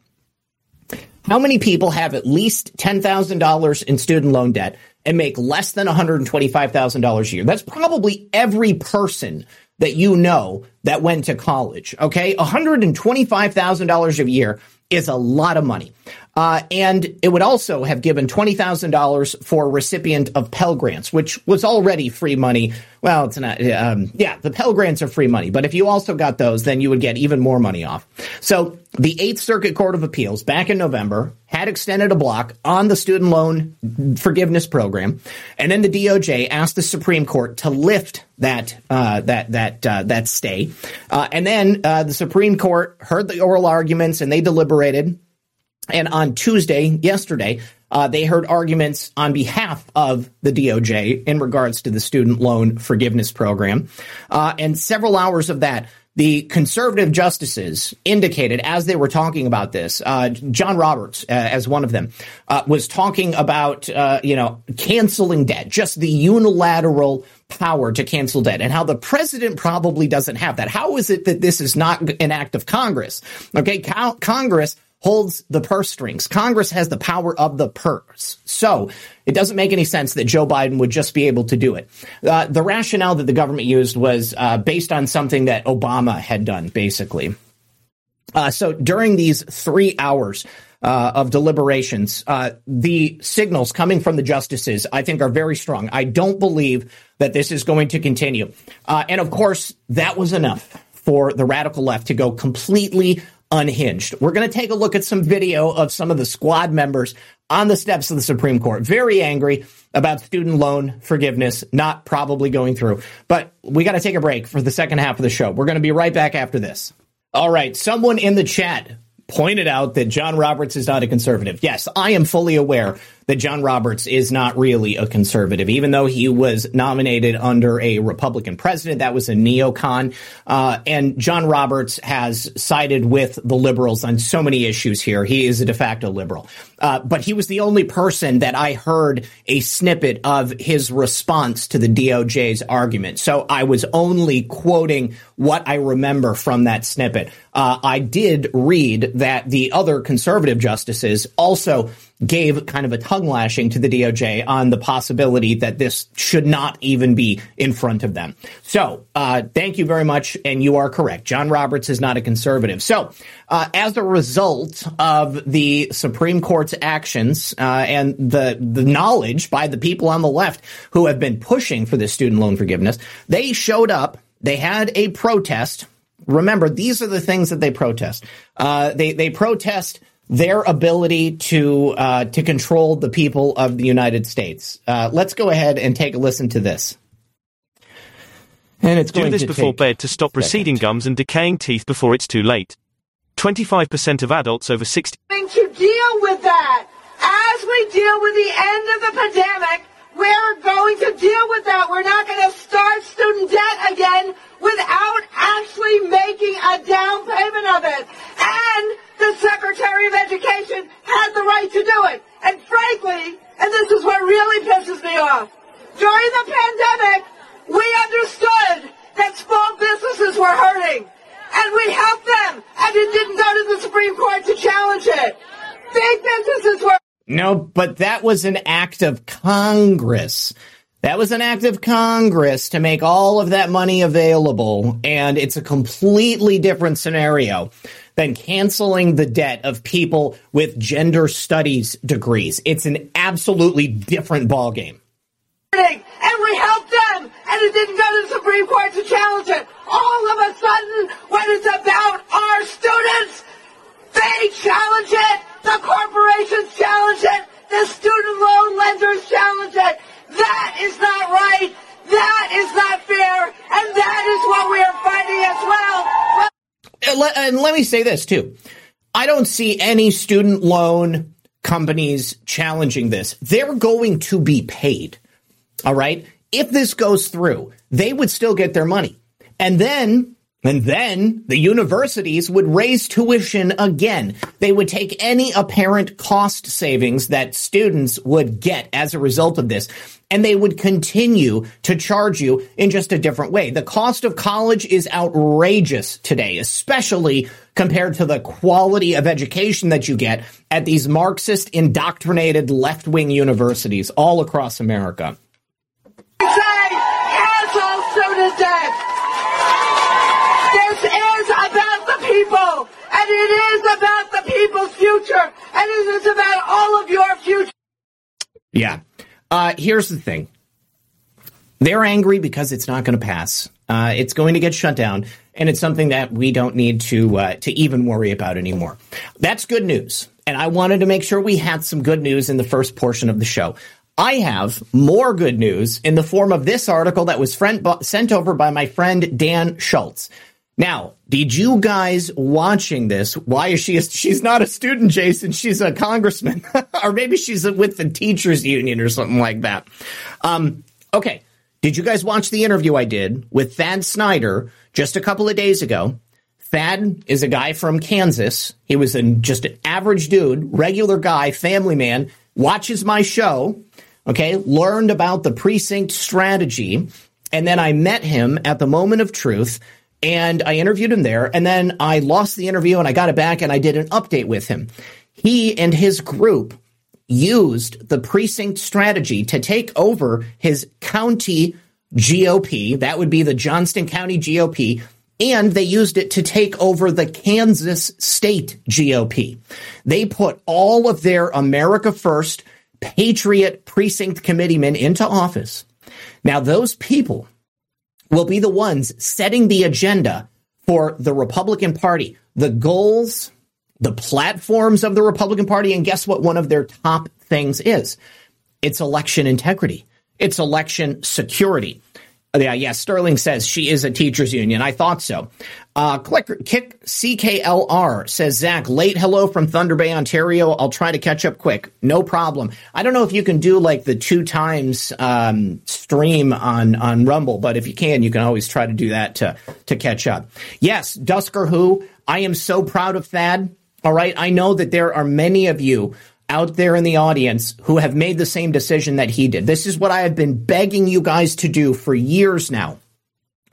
How many people have at least $10,000 in student loan debt and make less than $125,000 a year? That's probably every person that you know that went to college. Okay. $125,000 a year is a lot of money. Uh, and it would also have given $20,000 for recipient of Pell Grants, which was already free money. Well, it's not, um, yeah, the Pell Grants are free money, but if you also got those, then you would get even more money off. So the Eighth Circuit Court of Appeals back in November had extended a block on the student loan forgiveness program. And then the DOJ asked the Supreme Court to lift that, uh, that, that, uh, that stay. Uh, and then, uh, the Supreme Court heard the oral arguments and they deliberated and on Tuesday, yesterday, uh, they heard arguments on behalf of the DOJ in regards to the student loan forgiveness program. Uh, and several hours of that, the conservative justices indicated as they were talking about this, uh, John Roberts, uh, as one of them, uh, was talking about, uh, you know, canceling debt, just the unilateral power to cancel debt and how the president probably doesn't have that. How is it that this is not an act of Congress? Okay. Congress holds the purse strings. Congress has the power of the purse. So it doesn't make any sense that Joe Biden would just be able to do it. Uh, the rationale that the government used was uh, based on something that Obama had done, basically. Uh, so during these three hours, uh, of deliberations, uh, the signals coming from the justices, I think, are very strong. I don't believe that this is going to continue. Uh, and of course, that was enough for the radical left to go completely unhinged. We're going to take a look at some video of some of the squad members on the steps of the Supreme Court, very angry about student loan forgiveness not probably going through. But we got to take a break for the second half of the show. We're going to be right back after this. All right, someone in the chat pointed out that John Roberts is not a conservative. Yes, I am fully aware that John Roberts is not really a conservative, even though he was nominated under a Republican president. That was a neocon. Uh, and John Roberts has sided with the liberals on so many issues here. He is a de facto liberal. Uh, but he was the only person that I heard a snippet of his response to the DOJ's argument. So I was only quoting what I remember from that snippet. Uh, I did read that the other conservative justices also gave kind of a tongue lashing to the DOJ on the possibility that this should not even be in front of them. So, uh, thank you very much. And you are correct. John Roberts is not a conservative. So, uh, as a result of the Supreme Court's actions uh, and the the knowledge by the people on the left who have been pushing for this student loan forgiveness, they showed up. They had a protest Remember, these are the things that they protest. Uh, they they protest their ability to uh, to control the people of the United States. Uh, let's go ahead and take a listen to this. And it's do this before bed to stop receding gums and decaying teeth before it's too late. 25% of adults over 60 to deal with that. As we deal with the end of the pandemic, we're going to deal with that. We're not going to start student debt again without actually making a down payment of it. And the Secretary of Education to do it. And frankly, and this is what really pisses me off, during the pandemic, we understood that small businesses were hurting. And we helped them. And it didn't go to the Supreme Court to challenge it. Big businesses were. No, but that was an act of Congress. That was an act of Congress to make all of that money available. And it's a completely different scenario than canceling the debt of people with gender studies degrees. It's an absolutely different ballgame. And we helped them, and it didn't go to the Supreme Court to challenge it. All of a sudden, when it's about our students, they challenge it. The corporations challenge it. The student loan lenders challenge it. That is not right. That is not fair. And that is what we are fighting as well. And let, me say this too. I don't see any student loan companies challenging this. They're going to be paid. All right. If this goes through, they would still get their money. And then and then the universities would raise tuition again. They would take any apparent cost savings that students would get as a result of this, and they would continue to charge you in just a different way. The cost of college is outrageous today, especially compared to the quality of education that you get at these Marxist indoctrinated left wing universities all across America. Say, cancel student debt is about the people, and it is about the people's future, and it is about all of your future. Yeah. Uh, here's the thing. They're angry because it's not going to pass. Uh, it's going to get shut down, and it's something that we don't need to uh, to even worry about anymore. That's good news, and I wanted to make sure we had some good news in the first portion of the show. I have more good news in the form of this article that was friend, sent over by my friend Dan Schultz. Now, did you guys watching this? Why is she? A, she's not a student, Jason. She's a congressman, or maybe she's with the teachers union or something like that. Um, okay, did you guys watch the interview I did with Thad Snyder just a couple of days ago? Thad is a guy from Kansas. He was a, just an average dude, regular guy, family man. Watches my show. Okay, learned about the precinct strategy, and then I met him at the moment of truth and I interviewed him there. And then I lost the interview and I got it back and I did an update with him. He and his group used the precinct strategy to take over his county GOP. That would be the Johnson County GOP. And they used it to take over the Kansas state GOP. They put all of their America First Patriot precinct committeemen into office. Now, those people will be the ones setting the agenda for the Republican Party, the goals, the platforms of the Republican Party. And guess what? One of their top things is it's election integrity. It's election security. Yeah, yeah. Sterling says she is a teachers union. I thought so. Uh, click, kick CKLR says Zak late hello from Thunder Bay, Ontario. I'll try to catch up quick. No problem. I don't know if you can do like the two times um, stream on on Rumble, but if you can, you can always try to do that to to catch up. Yes, Dusker Who. I am so proud of Thad. All right, I know that there are many of you out there in the audience who have made the same decision that he did. This is what I have been begging you guys to do for years now.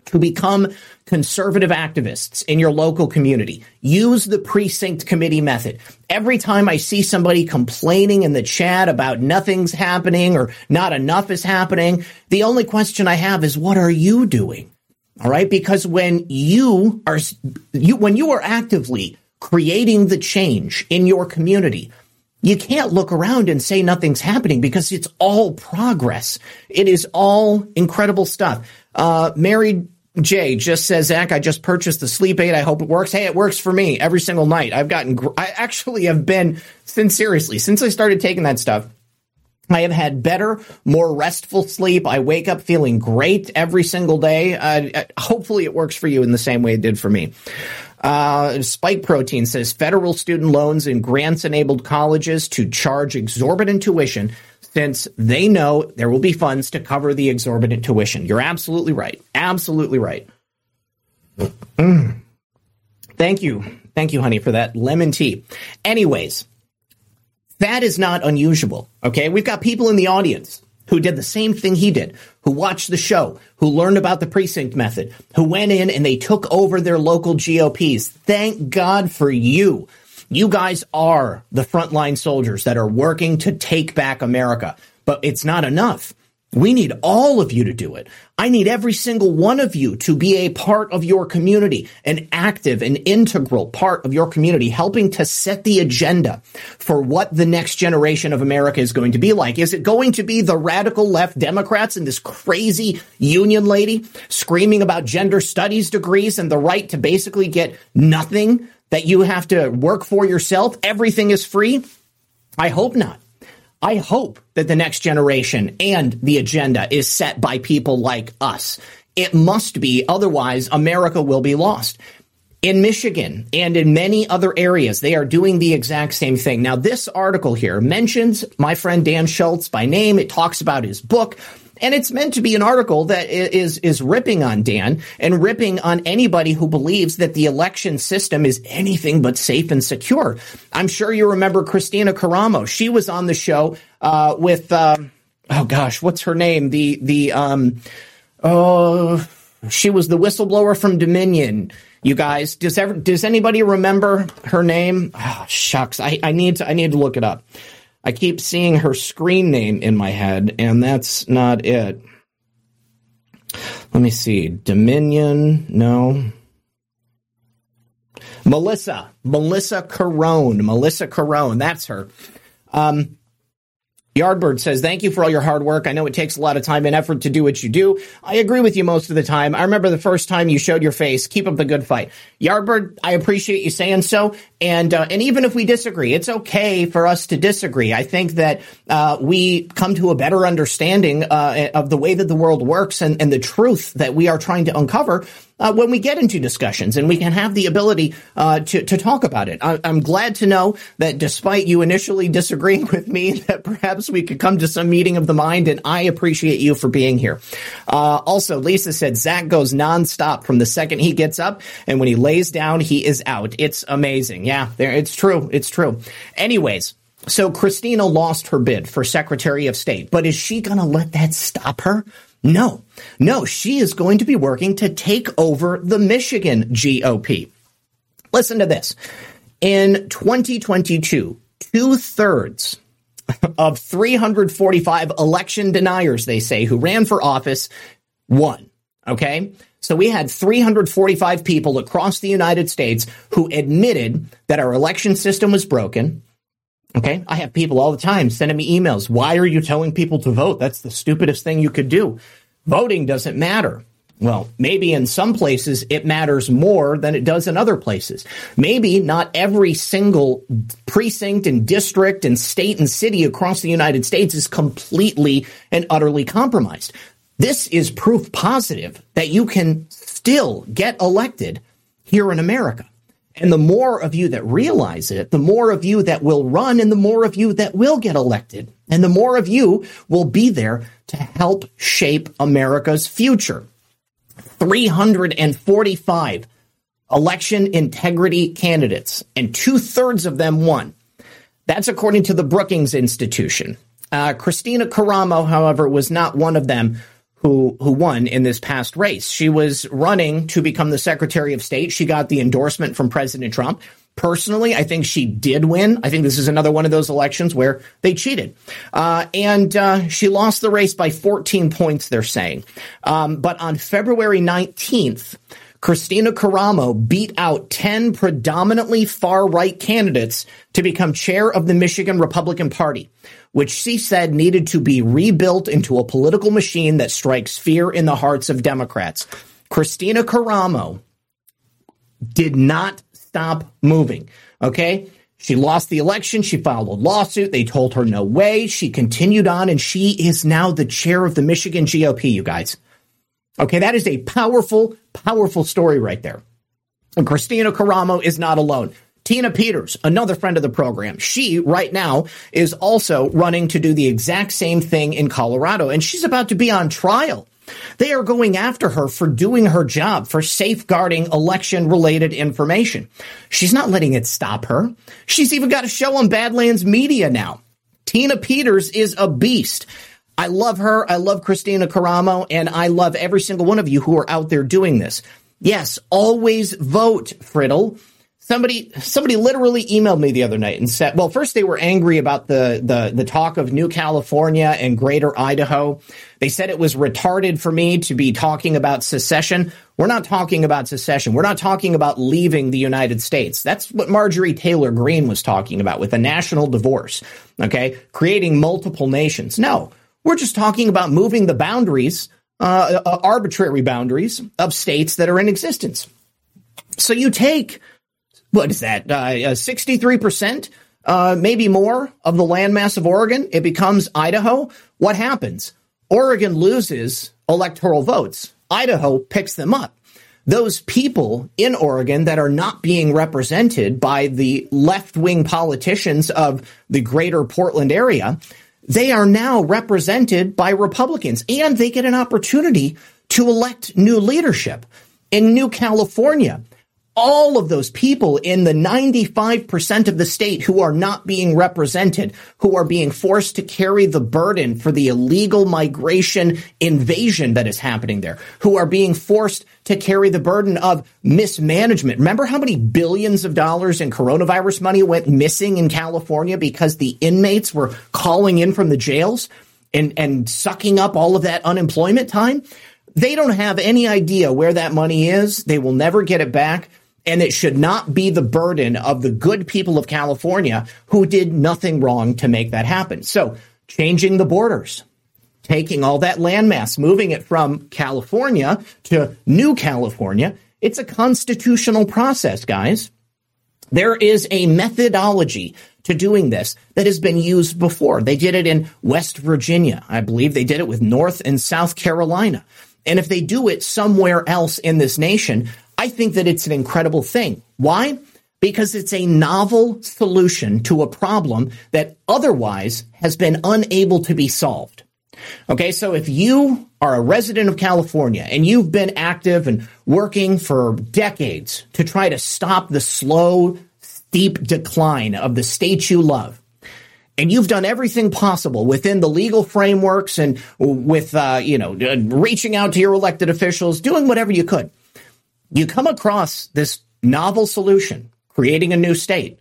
To become conservative activists in your local community. Use the precinct committee method. Every time I see somebody complaining in the chat about nothing's happening or not enough is happening, the only question I have is what are you doing? All right? Because when you are, you, when you are actively creating the change in your community, you can't look around and say nothing's happening because it's all progress. It is all incredible stuff. Uh, married Jay just says, Zak, I just purchased the sleep aid. I hope it works. Hey, it works for me every single night. I've gotten, gr- I actually have been, since seriously, since I started taking that stuff, I have had better, more restful sleep. I wake up feeling great every single day. Uh, hopefully, it works for you in the same way it did for me. Uh, Spike Protein says federal student loans and grants enabled colleges to charge exorbitant tuition since they know there will be funds to cover the exorbitant tuition. You're absolutely right. Absolutely right. Mm. Thank you. Thank you, honey, for that lemon tea. Anyways, that is not unusual. Okay. We've got people in the audience who did the same thing he did, who watched the show, who learned about the precinct method, who went in and they took over their local GOPs. Thank God for you. You guys are the frontline soldiers that are working to take back America, but it's not enough. We need all of you to do it. I need every single one of you to be a part of your community, an active and integral part of your community, helping to set the agenda for what the next generation of America is going to be like. Is it going to be the radical left Democrats and this crazy union lady screaming about gender studies degrees and the right to basically get nothing that you have to work for yourself? Everything is free? I hope not. I hope that the next generation and the agenda is set by people like us. It must be, otherwise, America will be lost. In Michigan and in many other areas, they are doing the exact same thing. Now, this article here mentions my friend Dan Schultz by name. It talks about his book. And it's meant to be an article that is, is ripping on Dan and ripping on anybody who believes that the election system is anything but safe and secure. I'm sure you remember Kristina Karamo. She was on the show, uh, with, uh, oh gosh, what's her name? The, the, um, oh, she was the whistleblower from Dominion. You guys, does ever, does anybody remember her name? Oh, shucks. I, I need to, I need to look it up. I keep seeing her screen name in my head, and that's not it. Let me see. Dominion, no. Melissa, Melissa Carone, Melissa Carone, that's her. Um, Yardbird says, Thank you for all your hard work. I know it takes a lot of time and effort to do what you do. I agree with you most of the time. I remember the first time you showed your face. Keep up the good fight. Yardbird, I appreciate you saying so. And uh, and even if we disagree, it's okay for us to disagree. I think that uh, we come to a better understanding uh, of the way that the world works and, and the truth that we are trying to uncover uh, when we get into discussions and we can have the ability uh, to, to talk about it. I, am glad to know that despite you initially disagreeing with me, that perhaps we could come to some meeting of the mind, and I appreciate you for being here. Uh, also, Lisa said Zak goes nonstop from the second he gets up, and when he lays down, he is out. It's amazing. Yeah, there, it's true. It's true. Anyways, so Kristina lost her bid for Secretary of State, but is she going to let that stop her? No, no, she is going to be working to take over the Michigan GOP. Listen to this. In 2022, two thirds of 345 election deniers, they say, who ran for office won. Okay. So we had 345 people across the United States who admitted that our election system was broken. Okay. I have people all the time sending me emails. Why are you telling people to vote? That's the stupidest thing you could do. Voting doesn't matter. Well, maybe in some places it matters more than it does in other places. Maybe not every single precinct and district and state and city across the United States is completely and utterly compromised. This is proof positive that you can still get elected here in America. And the more of you that realize it, the more of you that will run and the more of you that will get elected. And the more of you will be there to help shape America's future. 345 election integrity candidates, and two thirds of them won. That's according to the Brookings Institution. Uh, Kristina Karamo, however, was not one of them who who won in this past race. She was running to become the Secretary of State. She got the endorsement from President Trump. Personally, I think she did win. I think this is another one of those elections where they cheated. Uh, and uh, she lost the race by 14 points, they're saying. Um, but on February 19th, Kristina Karamo beat out 10 predominantly far right candidates to become chair of the Michigan Republican Party which she said needed to be rebuilt into a political machine that strikes fear in the hearts of Democrats. Kristina Karamo did not stop moving. Okay. She lost the election. She filed a lawsuit. They told her no way. She continued on and she is now the chair of the Michigan GOP, you guys. Okay. That is a powerful, powerful story right there. And Kristina Karamo is not alone. Tina Peters, another friend of the program, she right now is also running to do the exact same thing in Colorado, and she's about to be on trial. They are going after her for doing her job, for safeguarding election related information. She's not letting it stop her. She's even got a show on Badlands Media now. Tina Peters is a beast. I love her. I love Kristina Karamo, and I love every single one of you who are out there doing this. Yes, always vote, Friddle somebody somebody literally emailed me the other night and said, well, first they were angry about the the the talk of New California and Greater Idaho. They said it was retarded for me to be talking about secession. We're not talking about secession. We're not talking about leaving the United States. That's what Marjorie Taylor Greene was talking about with a national divorce. Okay, creating multiple nations. No, we're just talking about moving the boundaries, uh, uh, arbitrary boundaries of states that are in existence. So you take what is that? Uh, sixty-three uh, percent, uh, maybe more of the landmass of Oregon. It becomes Idaho. What happens? Oregon loses electoral votes. Idaho picks them up. Those people in Oregon that are not being represented by the left wing politicians of the greater Portland area, they are now represented by Republicans and they get an opportunity to elect new leadership. In New California, all of those people in the 95% of the state who are not being represented, who are being forced to carry the burden for the illegal migration invasion that is happening there, who are being forced to carry the burden of mismanagement. Remember how many billions of dollars in coronavirus money went missing in California because the inmates were calling in from the jails and, and sucking up all of that unemployment time? They don't have any idea where that money is. They will never get it back. And it should not be the burden of the good people of California who did nothing wrong to make that happen. So changing the borders, taking all that landmass, moving it from California to New California. It's a constitutional process, guys. There is a methodology to doing this that has been used before. They did it in West Virginia. I believe they did it with North and South Carolina. And if they do it somewhere else in this nation, I think that it's an incredible thing. Why? Because it's a novel solution to a problem that otherwise has been unable to be solved. Okay, so if you are a resident of California and you've been active and working for decades to try to stop the slow, steep decline of the state you love, and you've done everything possible within the legal frameworks and with, uh, you know, reaching out to your elected officials, doing whatever you could you come across this novel solution, creating a new state.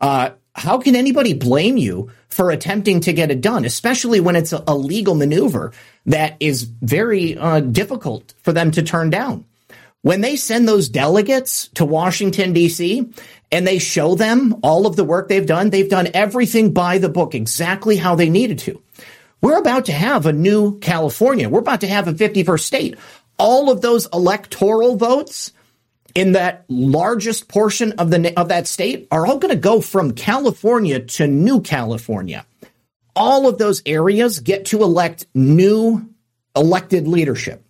Uh, how can anybody blame you for attempting to get it done, especially when it's a, a legal maneuver that is very uh, difficult for them to turn down? When they send those delegates to Washington, D.C., and they show them all of the work they've done, they've done everything by the book, exactly how they needed to. We're about to have a new California. We're about to have a 51st state all of those electoral votes in that largest portion of the of that state are all going to go from California to New California. All of those areas get to elect new elected leadership.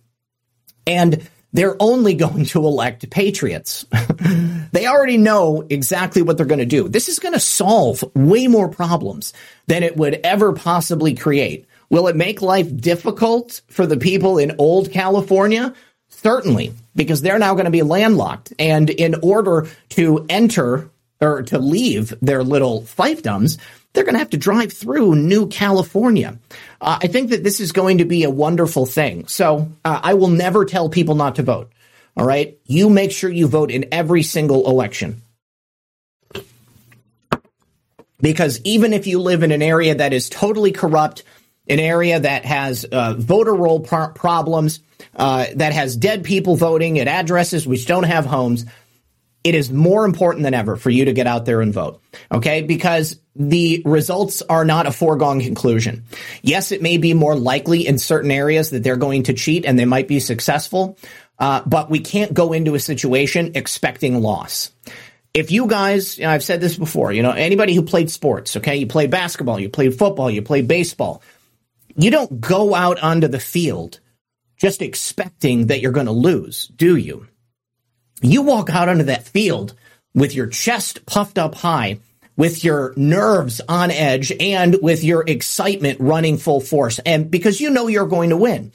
And they're only going to elect patriots. they already know exactly what they're going to do. This is going to solve way more problems than it would ever possibly create. Will it make life difficult for the people in old California? Certainly, because they're now going to be landlocked. And in order to enter or to leave their little fiefdoms, they're going to have to drive through New California. Uh, I think that this is going to be a wonderful thing. So uh, I will never tell people not to vote. All right. You make sure you vote in every single election. Because even if you live in an area that is totally corrupt, an area that has uh, voter roll problems, uh, that has dead people voting at addresses which don't have homes, it is more important than ever for you to get out there and vote. Okay? Because the results are not a foregone conclusion. Yes, it may be more likely in certain areas that they're going to cheat and they might be successful, Uh, but we can't go into a situation expecting loss. If you guys, you know, I've said this before, you know, anybody who played sports, okay, you played basketball, you played football, you played baseball, you don't go out onto the field just expecting that you're going to lose, do you? You walk out onto that field with your chest puffed up high, with your nerves on edge, and with your excitement running full force. And because you know you're going to win.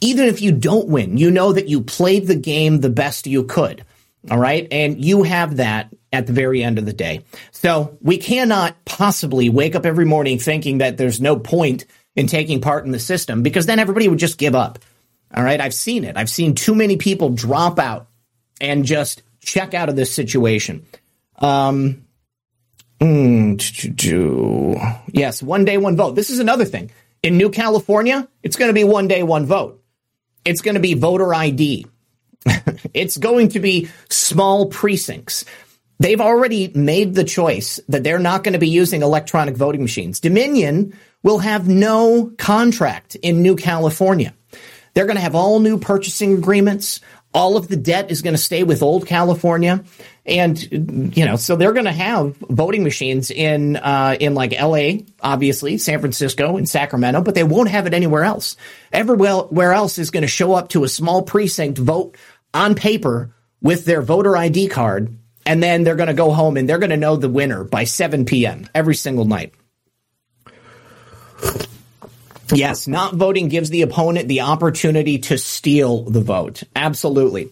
Even if you don't win, you know that you played the game the best you could. All right. And you have that at the very end of the day. So we cannot possibly wake up every morning thinking that there's no point in taking part in the system because then everybody would just give up. All right. I've seen it. I've seen too many people drop out and just check out of this situation. Um, mm, yes, one day, one vote. This is another thing. In New California, it's going to be one day, one vote. It's going to be voter ID. it's going to be small precincts. They've already made the choice that they're not going to be using electronic voting machines. Dominion will have no contract in New California. They're going to have all new purchasing agreements. All of the debt is going to stay with old California. And, you know, so they're going to have voting machines in, uh, in like LA, obviously, San Francisco and Sacramento, but they won't have it anywhere else. Everywhere else is going to show up to a small precinct, vote on paper with their voter ID card, and then they're going to go home and they're going to know the winner by 7 p.m. every single night. Yes, not voting gives the opponent the opportunity to steal the vote. Absolutely.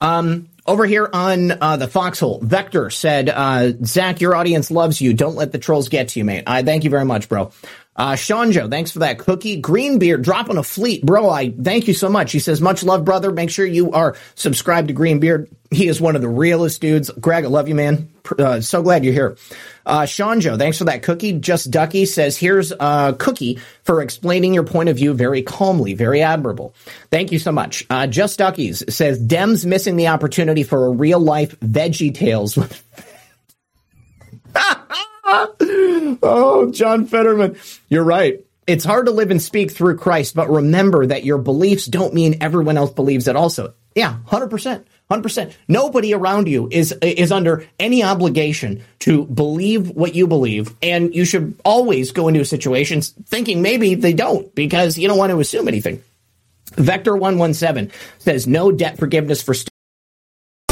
Um, over here on uh, the foxhole, Vector said, uh, Zak, your audience loves you. Don't let the trolls get to you, mate. I thank you very much, bro. Uh, Sean Joe, thanks for that cookie. Greenbeard dropping a fleet. Bro, I thank you so much. He says, much love, brother. Make sure you are subscribed to Greenbeard. He is one of the realest dudes. Greg, I love you, man. Uh, so glad you're here. Uh, Sean Joe, thanks for that cookie. Just Ducky says, here's a cookie for explaining your point of view very calmly, very admirable. Thank you so much. Uh, Just Duckies says, Dems missing the opportunity for a real life Veggie Tales oh, John Fetterman. You're right. It's hard to live and speak through Christ, but remember that your beliefs don't mean everyone else believes it also. Yeah, 100%. 100%. Nobody around you is is under any obligation to believe what you believe, and you should always go into situations thinking maybe they don't because you don't want to assume anything. Vector 117 says no debt forgiveness for students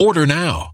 Order now.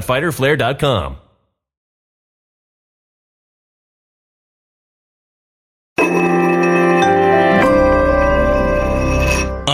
www.fighterflare.com.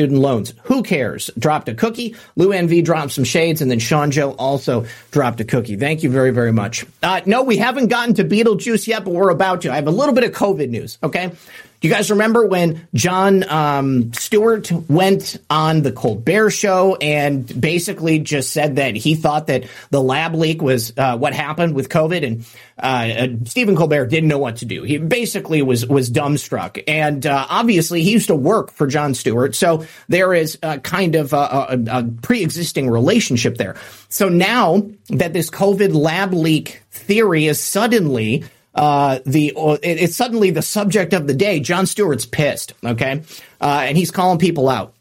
Student loans. Who cares? Dropped a cookie. Lou NV dropped some shades, and then Sean Joe also dropped a cookie. Thank you very, very much. Uh, no, we haven't gotten to Beetlejuice yet, but we're about to. I have a little bit of COVID news. Okay. Do you guys remember when Jon um, Stewart went on the Colbert Show and basically just said that he thought that the lab leak was uh, what happened with COVID, and uh, Stephen Colbert didn't know what to do. He basically was was dumbstruck, and uh, obviously he used to work for Jon Stewart, so there is a kind of a, a, a pre-existing relationship there. So now that this COVID lab leak theory is suddenly uh, the it, it's suddenly the subject of the day. Jon Stewart's pissed, okay, uh, and he's calling people out.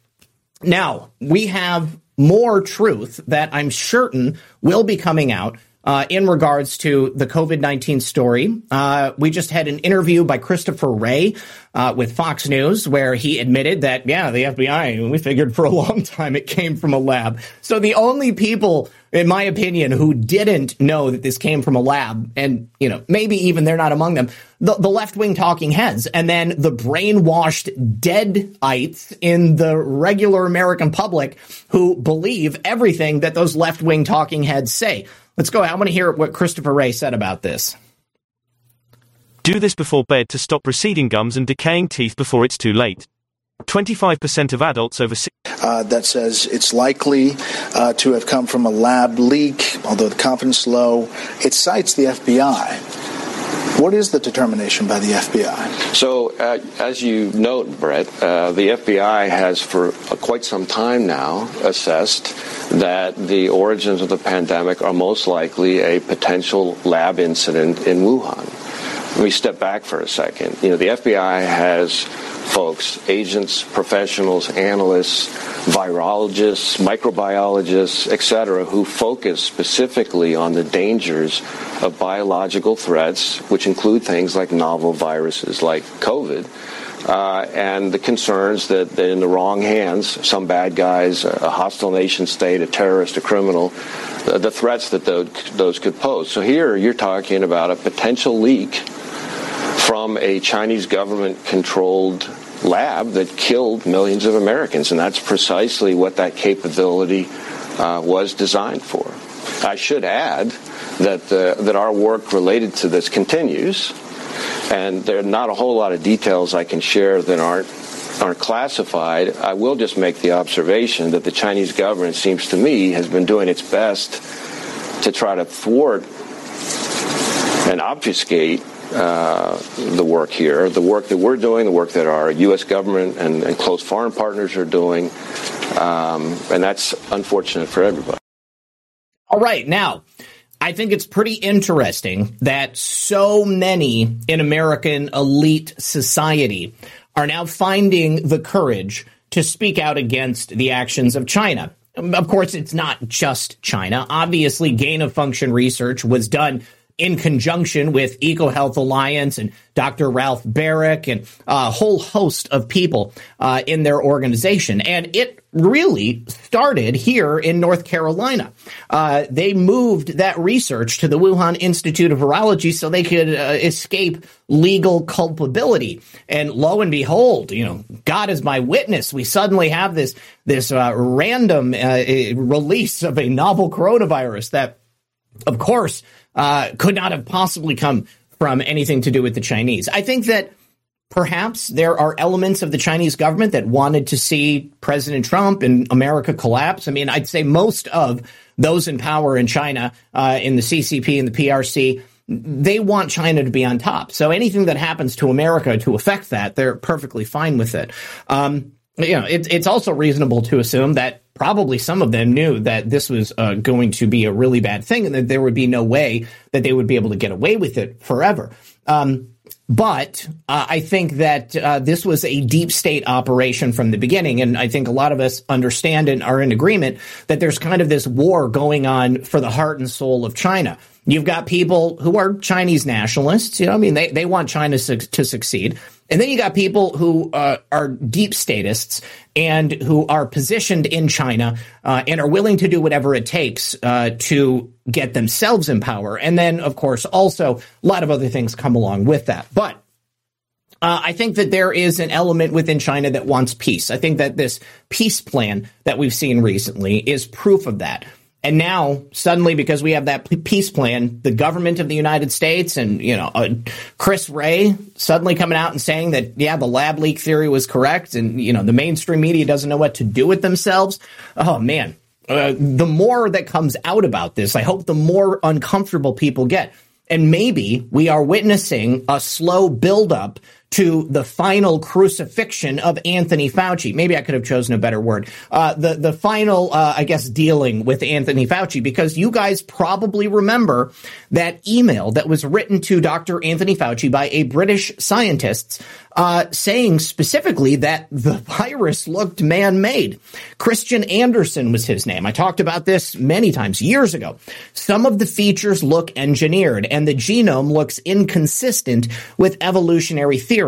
Now we have more truth that I'm certain will be coming out. Uh, in regards to the COVID 19 story, uh, we just had an interview by Christopher Wray uh, with Fox News where he admitted that, yeah, the FBI, we figured for a long time it came from a lab. So the only people in my opinion, who didn't know that this came from a lab, and you know, maybe even they're not among them, the, the left wing talking heads, and then the brainwashed deadites in the regular American public who believe everything that those left wing talking heads say. Let's go. I want to hear what Christopher Wray said about this. Do this before bed to stop receding gums and decaying teeth before it's too late. 25% of adults over six. Uh, that says it's likely uh, to have come from a lab leak, although the confidence low. It cites the FBI. What is the determination by the FBI? So, uh, as you note, Brett, uh, the FBI has for quite some time now assessed that the origins of the pandemic are most likely a potential lab incident in Wuhan. Let me step back for a second. You know, the FBI has folks, agents, professionals, analysts, virologists, microbiologists, etc., who focus specifically on the dangers of biological threats, which include things like novel viruses like COVID. Uh, and the concerns that, in the wrong hands, some bad guys, a hostile nation state, a terrorist, a criminal, uh, the threats that those, those could pose. So here you're talking about a potential leak from a Chinese government controlled lab that killed millions of Americans. And that's precisely what that capability uh, was designed for. I should add that, uh, that our work related to this continues. And there are not a whole lot of details I can share that aren't aren't classified. I will just make the observation that the Chinese government seems to me has been doing its best to try to thwart and obfuscate uh, the work here, the work that we're doing, the work that our U.S. government and, and close foreign partners are doing, um, and that's unfortunate for everybody. All right, now. I think it's pretty interesting that so many in American elite society are now finding the courage to speak out against the actions of China. Of course, it's not just China. Obviously, gain of function research was done in conjunction with EcoHealth Alliance and Dr. Ralph Baric and a whole host of people uh, in their organization. And it really started here in North Carolina. Uh, they moved that research to the Wuhan Institute of Virology so they could uh, escape legal culpability. And lo and behold, you know, God is my witness. We suddenly have this this uh, random uh, release of a novel coronavirus that, of course, uh, could not have possibly come from anything to do with the Chinese. I think that perhaps there are elements of the Chinese government that wanted to see President Trump and America collapse. I mean, I'd say most of those in power in China, uh, in the CCP and the PRC, they want China to be on top. So anything that happens to America to affect that, they're perfectly fine with it. Um, you know, it, it's also reasonable to assume that probably some of them knew that this was uh, going to be a really bad thing and that there would be no way that they would be able to get away with it forever. Um, but uh, I think that uh, this was a deep state operation from the beginning. And I think a lot of us understand and are in agreement that there's kind of this war going on for the heart and soul of China. You've got people who are Chinese nationalists. You know, I mean, they, they want China su- to succeed. And then you got people who uh, are deep statists and who are positioned in China uh, and are willing to do whatever it takes uh, to get themselves in power. And then, of course, also a lot of other things come along with that. But uh, I think that there is an element within China that wants peace. I think that this peace plan that we've seen recently is proof of that. And now, suddenly, because we have that peace plan, the government of the United States and, you know, uh, Chris Wray suddenly coming out and saying that, yeah, the lab leak theory was correct and, you know, the mainstream media doesn't know what to do with themselves. Oh, man. Uh, the more that comes out about this, I hope the more uncomfortable people get. And maybe we are witnessing a slow buildup to the final crucifixion of Anthony Fauci. Maybe I could have chosen a better word. Uh, the the final, uh, I guess, dealing with Anthony Fauci, because you guys probably remember that email that was written to Dr. Anthony Fauci by a British scientist uh, saying specifically that the virus looked man-made. Kristian Andersen was his name. I talked about this many times years ago. Some of the features look engineered, and the genome looks inconsistent with evolutionary theory,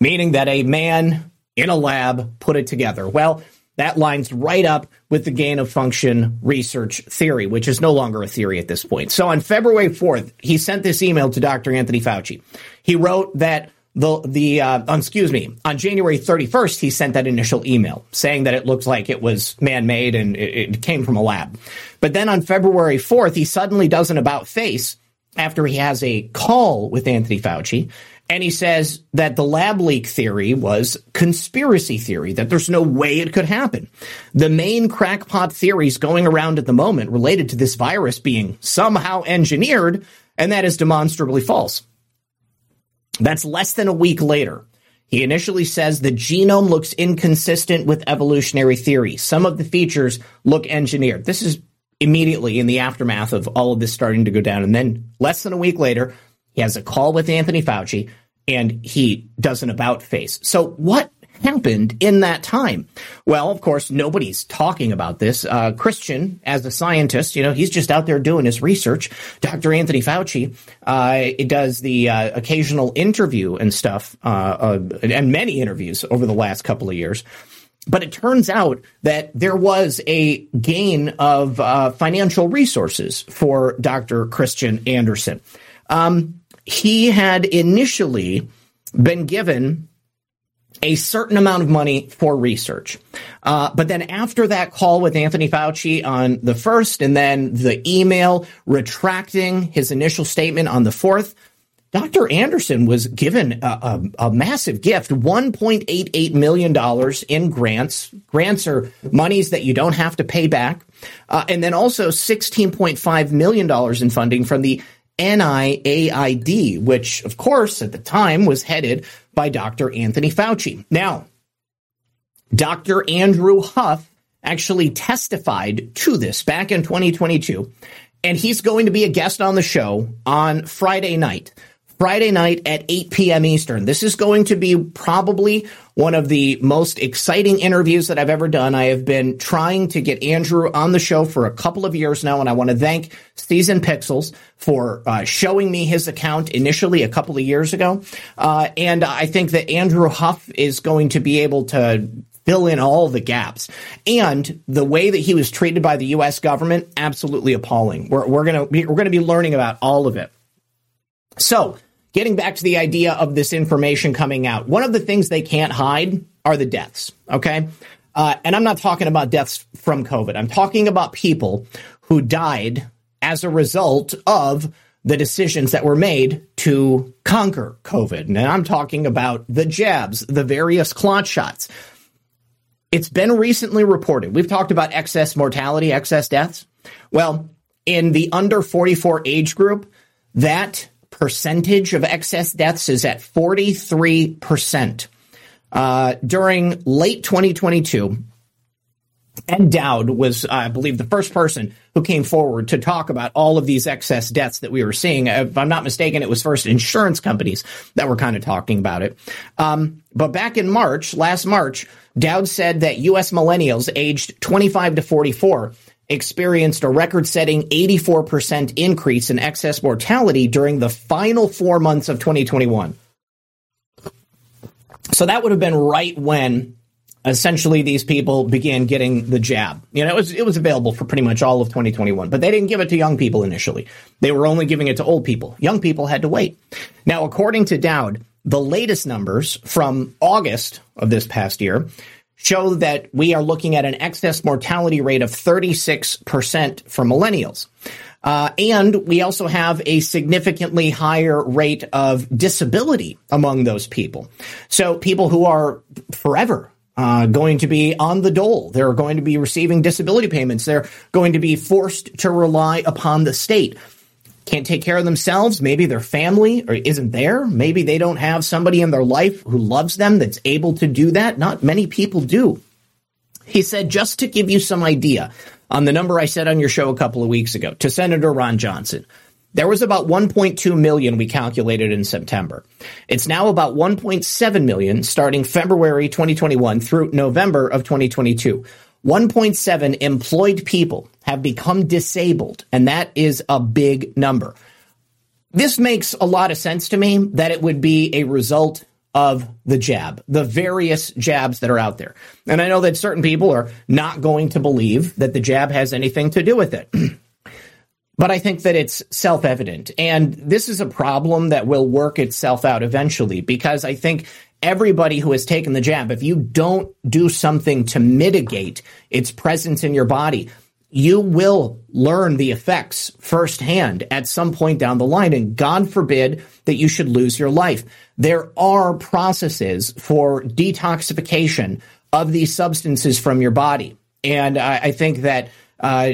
meaning that a man in a lab put it together. Well, that lines right up with the gain of function research theory, which is no longer a theory at this point. So on February 4th, he sent this email to Dr. Anthony Fauci. He wrote that the the uh, um, excuse me on January 31st he sent that initial email saying that it looked like it was man made and it, it, came from a lab. But then on February 4th he suddenly does an about face after he has a call with Anthony Fauci and he says that the lab leak theory was conspiracy theory that there's no way it could happen. The main crackpot theories going around at the moment related to this virus being somehow engineered and that is demonstrably false. That's less than a week later. He initially says the genome looks inconsistent with evolutionary theory. Some of the features look engineered. This is immediately in the aftermath of all of this starting to go down. And then less than a week later, he has a call with Anthony Fauci and he does an about face. So what happened in that time? Well, of course, nobody's talking about this. Uh, Kristian, as a scientist, you know, he's just out there doing his research. Dr. Anthony Fauci uh, does the uh, occasional interview and stuff, uh, uh, and many interviews over the last couple of years. But it turns out that there was a gain of uh, financial resources for Dr. Kristian Andersen. Um, he had initially been given a certain amount of money for research. Uh, but then after that call with Anthony Fauci on the first and then the email retracting his initial statement on the fourth, Dr. Andersen was given a, a, a massive gift, $1.88 million in grants. Grants are monies that you don't have to pay back. Uh, and then also $16.5 million in funding from the NIAID, which, of course, at the time was headed by Dr. Anthony Fauci. Now, Dr. Andrew Huff actually testified to this back in 2022, and he's going to be a guest on the show on Friday night. Friday night at 8 p.m. Eastern. This is going to be probably one of the most exciting interviews that I've ever done. I have been trying to get Andrew on the show for a couple of years now, and I want to thank Season Pixels for uh, showing me his account initially a couple of years ago. Uh, and I think that Andrew Huff is going to be able to fill in all the gaps. And the way that he was treated by the U.S. government, absolutely appalling. We're, we're gonna we're gonna be learning about all of it. So getting back to the idea of this information coming out, one of the things they can't hide are the deaths. Okay. Uh, and I'm not talking about deaths from COVID. I'm talking about people who died as a result of the decisions that were made to conquer COVID. And I'm talking about the jabs, the various clot shots. It's been recently reported. We've talked about excess mortality, excess deaths. Well, in the under 44 age group, that percentage of excess deaths is at 43%. Uh, during late 2022, Ed Dowd was, I believe, the first person who came forward to talk about all of these excess deaths that we were seeing. If I'm not mistaken, it was first insurance companies that were kind of talking about it. Um, but back in March, last March, Dowd said that U.S. millennials aged 25 to 44 experienced a record setting 84% increase in excess mortality during the final four months of 2021. So that would have been right when essentially these people began getting the jab. You know, it was it was available for pretty much all of 2021, but they didn't give it to young people initially. They were only giving it to old people. Young people had to wait. Now, according to Dowd, the latest numbers from August of this past year show that we are looking at an excess mortality rate of 36% for millennials. Uh, and we also have a significantly higher rate of disability among those people. So people who are forever uh, going to be on the dole. They're going to be receiving disability payments. They're going to be forced to rely upon the state. Can't take care of themselves. Maybe their family or isn't there. Maybe they don't have somebody in their life who loves them that's able to do that. Not many people do. He said, just to give you some idea on the number I said on your show a couple of weeks ago to Senator Ron Johnson. There was about 1.2 million we calculated in September. It's now about 1.7 million starting February 2021 through November of 2022. 1.7 employed people have become disabled, and that is a big number. This makes a lot of sense to me that it would be a result of the jab, the various jabs that are out there. And I know that certain people are not going to believe that the jab has anything to do with it. But I think that it's self evident. And this is a problem that will work itself out eventually because I think everybody who has taken the jab, if you don't do something to mitigate its presence in your body, you will learn the effects firsthand at some point down the line. And God forbid that you should lose your life. There are processes for detoxification of these substances from your body. And I, I think that uh,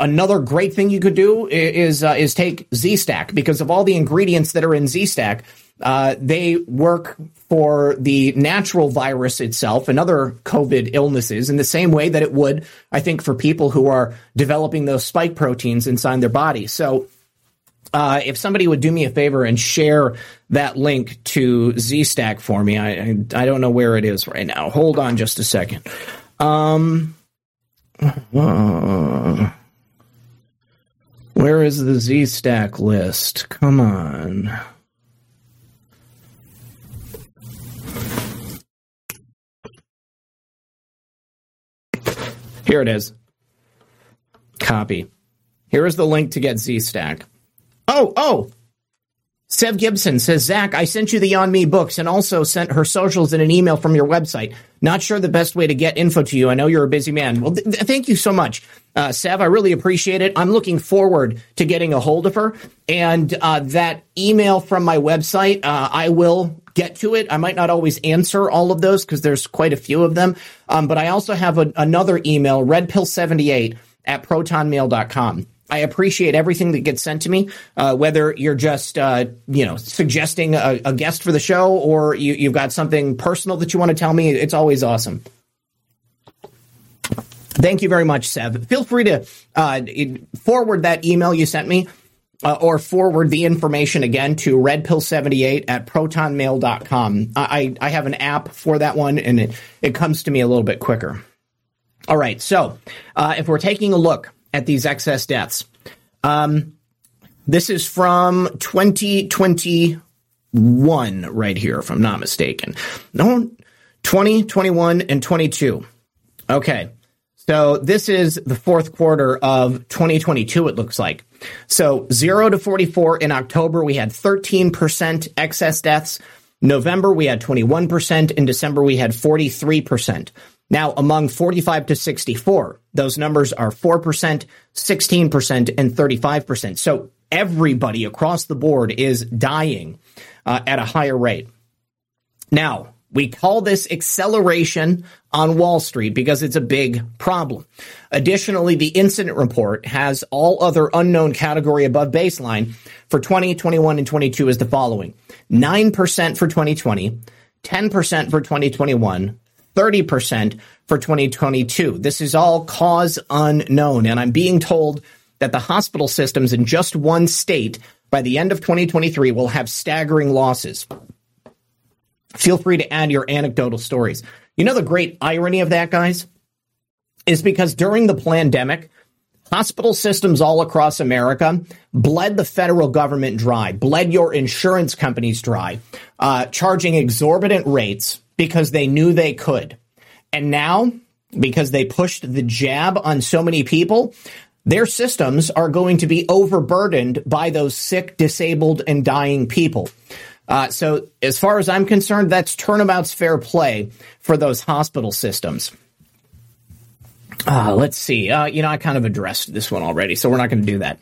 another great thing you could do is uh, is take Z Stack because of all the ingredients that are in Z Stack. Uh, they work for the natural virus itself and other COVID illnesses in the same way that it would, I think, for people who are developing those spike proteins inside their body. So, uh, if somebody would do me a favor and share that link to ZStack for me, I, I, I don't know where it is right now. Hold on just a second. Um, uh, where is the ZStack list? Come on. Here it is. Copy. Here is the link to get Z Stack. Oh, oh, Sev Gibson says, Zak, I sent you the On Me books and also sent her socials in an email from your website. Not sure the best way to get info to you. I know you're a busy man. Well, th- thank you so much, uh, Sev. I really appreciate it. I'm looking forward to getting a hold of her. And uh, that email from my website, uh, I will get to it. I might not always answer all of those because there's quite a few of them. Um, but I also have a- another email, redpill78 at protonmail.com. I appreciate everything that gets sent to me, uh, whether you're just, uh, you know, suggesting a, a, guest for the show or you, have got something personal that you want to tell me. It's always awesome. Thank you very much, Sev. Feel free to uh, forward that email you sent me uh, or forward the information again to redpill78 at protonmail.com. I, I have an app for that one and it, it comes to me a little bit quicker. All right. So uh, if we're taking a look at these excess deaths. Um, this is from 2021 right here, if I'm not mistaken. No, 20, 21, and 22. Okay. So this is the fourth quarter of 2022, it looks like. So 0 to 44 in October, we had 13% excess deaths. November, we had 21%. In December, we had 43%. Now, among 45 to 64, those numbers are 4%, 16%, and 35%. So everybody across the board is dying uh, at a higher rate. Now, we call this acceleration on Wall Street because it's a big problem. Additionally, the incident report has all other unknown category above baseline for 20, 21, and 22 is the following 9% for 2020, 10% for 2021, 30% for 2022. This is all cause unknown. And I'm being told that the hospital systems in just one state by the end of 2023 will have staggering losses. Feel free to add your anecdotal stories. You know, the great irony of that, guys, is because during the pandemic, hospital systems all across America bled the federal government dry, bled your insurance companies dry, uh, charging exorbitant rates because they knew they could. And now, because they pushed the jab on so many people, their systems are going to be overburdened by those sick, disabled, and dying people. Uh, so, as far as I'm concerned, that's turnabout's fair play for those hospital systems. Uh, let's see. Uh, you know, I kind of addressed this one already, so we're not going to do that.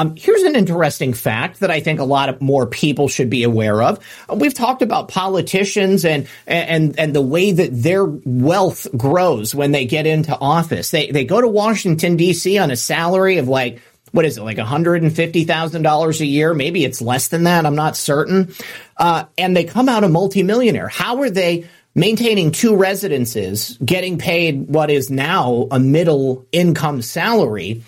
Um, here's an interesting fact that I think a lot of more people should be aware of. We've talked about politicians and and and the way that their wealth grows when they get into office. They they go to Washington D.C. on a salary of like what is it like $150,000 a year? Maybe it's less than that. I'm not certain. Uh, and they come out a multimillionaire. How are they maintaining two residences, getting paid what is now a middle income salary?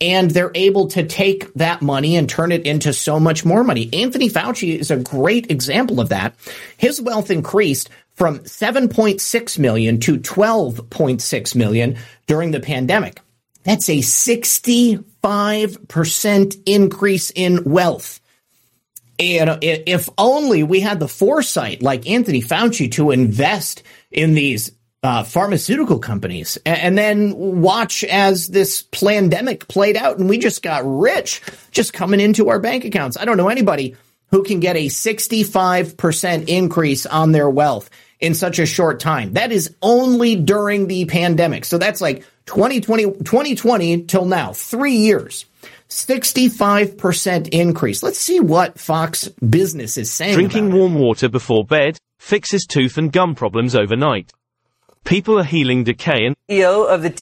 And they're able to take that money and turn it into so much more money. Anthony Fauci is a great example of that. His wealth increased from 7.6 million to 12.6 million during the pandemic. That's a 65% increase in wealth. And uh, if only we had the foresight, like Anthony Fauci, to invest in these uh, pharmaceutical companies and then watch as this pandemic played out and we just got rich just coming into our bank accounts. I don't know anybody who can get a 65% increase on their wealth in such a short time. That is only during the pandemic. So that's like 2020, 2020 till now, three years. 65% increase. Let's see what Fox Business is saying. Drinking warm water before bed fixes tooth and gum problems overnight. People are healing decay and. EO of the.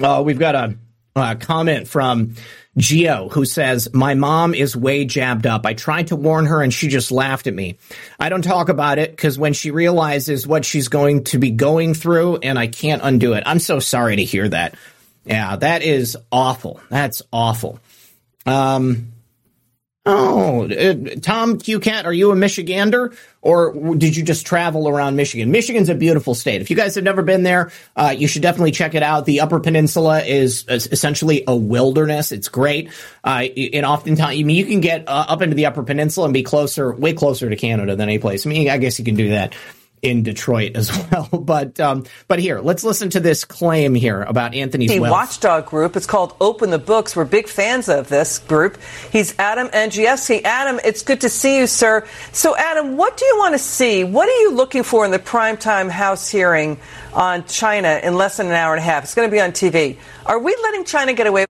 Oh, we've got a, a comment from Geo, who says, My mom is way jabbed up. I tried to warn her and she just laughed at me. I don't talk about it because when she realizes what she's going to be going through, and I can't undo it. I'm so sorry to hear that. Yeah, that is awful. That's awful. Um, Oh, uh, Tom Q Cat, are you a Michigander or did you just travel around Michigan? Michigan's a beautiful state. If you guys have never been there, uh, you should definitely check it out. The Upper Peninsula is, is essentially a wilderness. It's great. Uh, and oftentimes, I mean, you can get uh, up into the Upper Peninsula and be closer, way closer to Canada than any place. I mean, I guess you can do that in Detroit as well. But um, but here, let's listen to this claim here about Anthony's wealth. watchdog group. It's called Open the Books. We're big fans of this group. He's Adam Andrzejewski. Adam, it's good to see you, sir. So, Adam, what do you want to see? What are you looking for in the primetime House hearing on China in less than an hour and a half? It's going to be on TV. Are we letting China get away?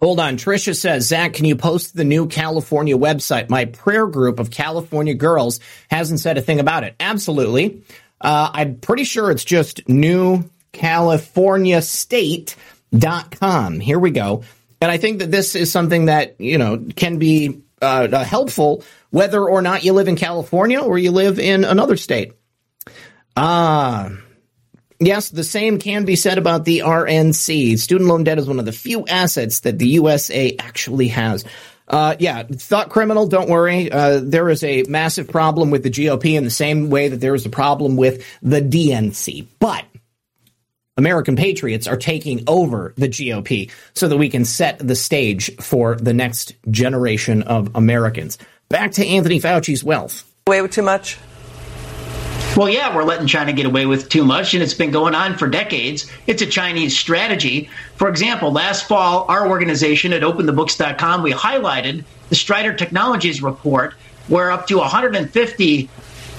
Hold on. Trisha says, Zak, can you post the new California website? My prayer group of California girls hasn't said a thing about it. Absolutely. Uh, I'm pretty sure it's just newcaliforniastate.com. Here we go. And I think that this is something that, you know, can be uh, uh helpful whether or not you live in California or you live in another state. Ah. Uh, Yes, the same can be said about the RNC. Student loan debt is one of the few assets that the USA actually has. Uh, yeah, thought criminal, don't worry. Uh, there is a massive problem with the GOP in the same way that there is a problem with the DNC. But American patriots are taking over the GOP so that we can set the stage for the next generation of Americans. Back to Anthony Fauci's wealth. Way too much? Well, yeah, we're letting China get away with too much, and it's been going on for decades. It's a Chinese strategy. For example, last fall, our organization at openthebooks.com, we highlighted the Strider Technologies report, where up to 150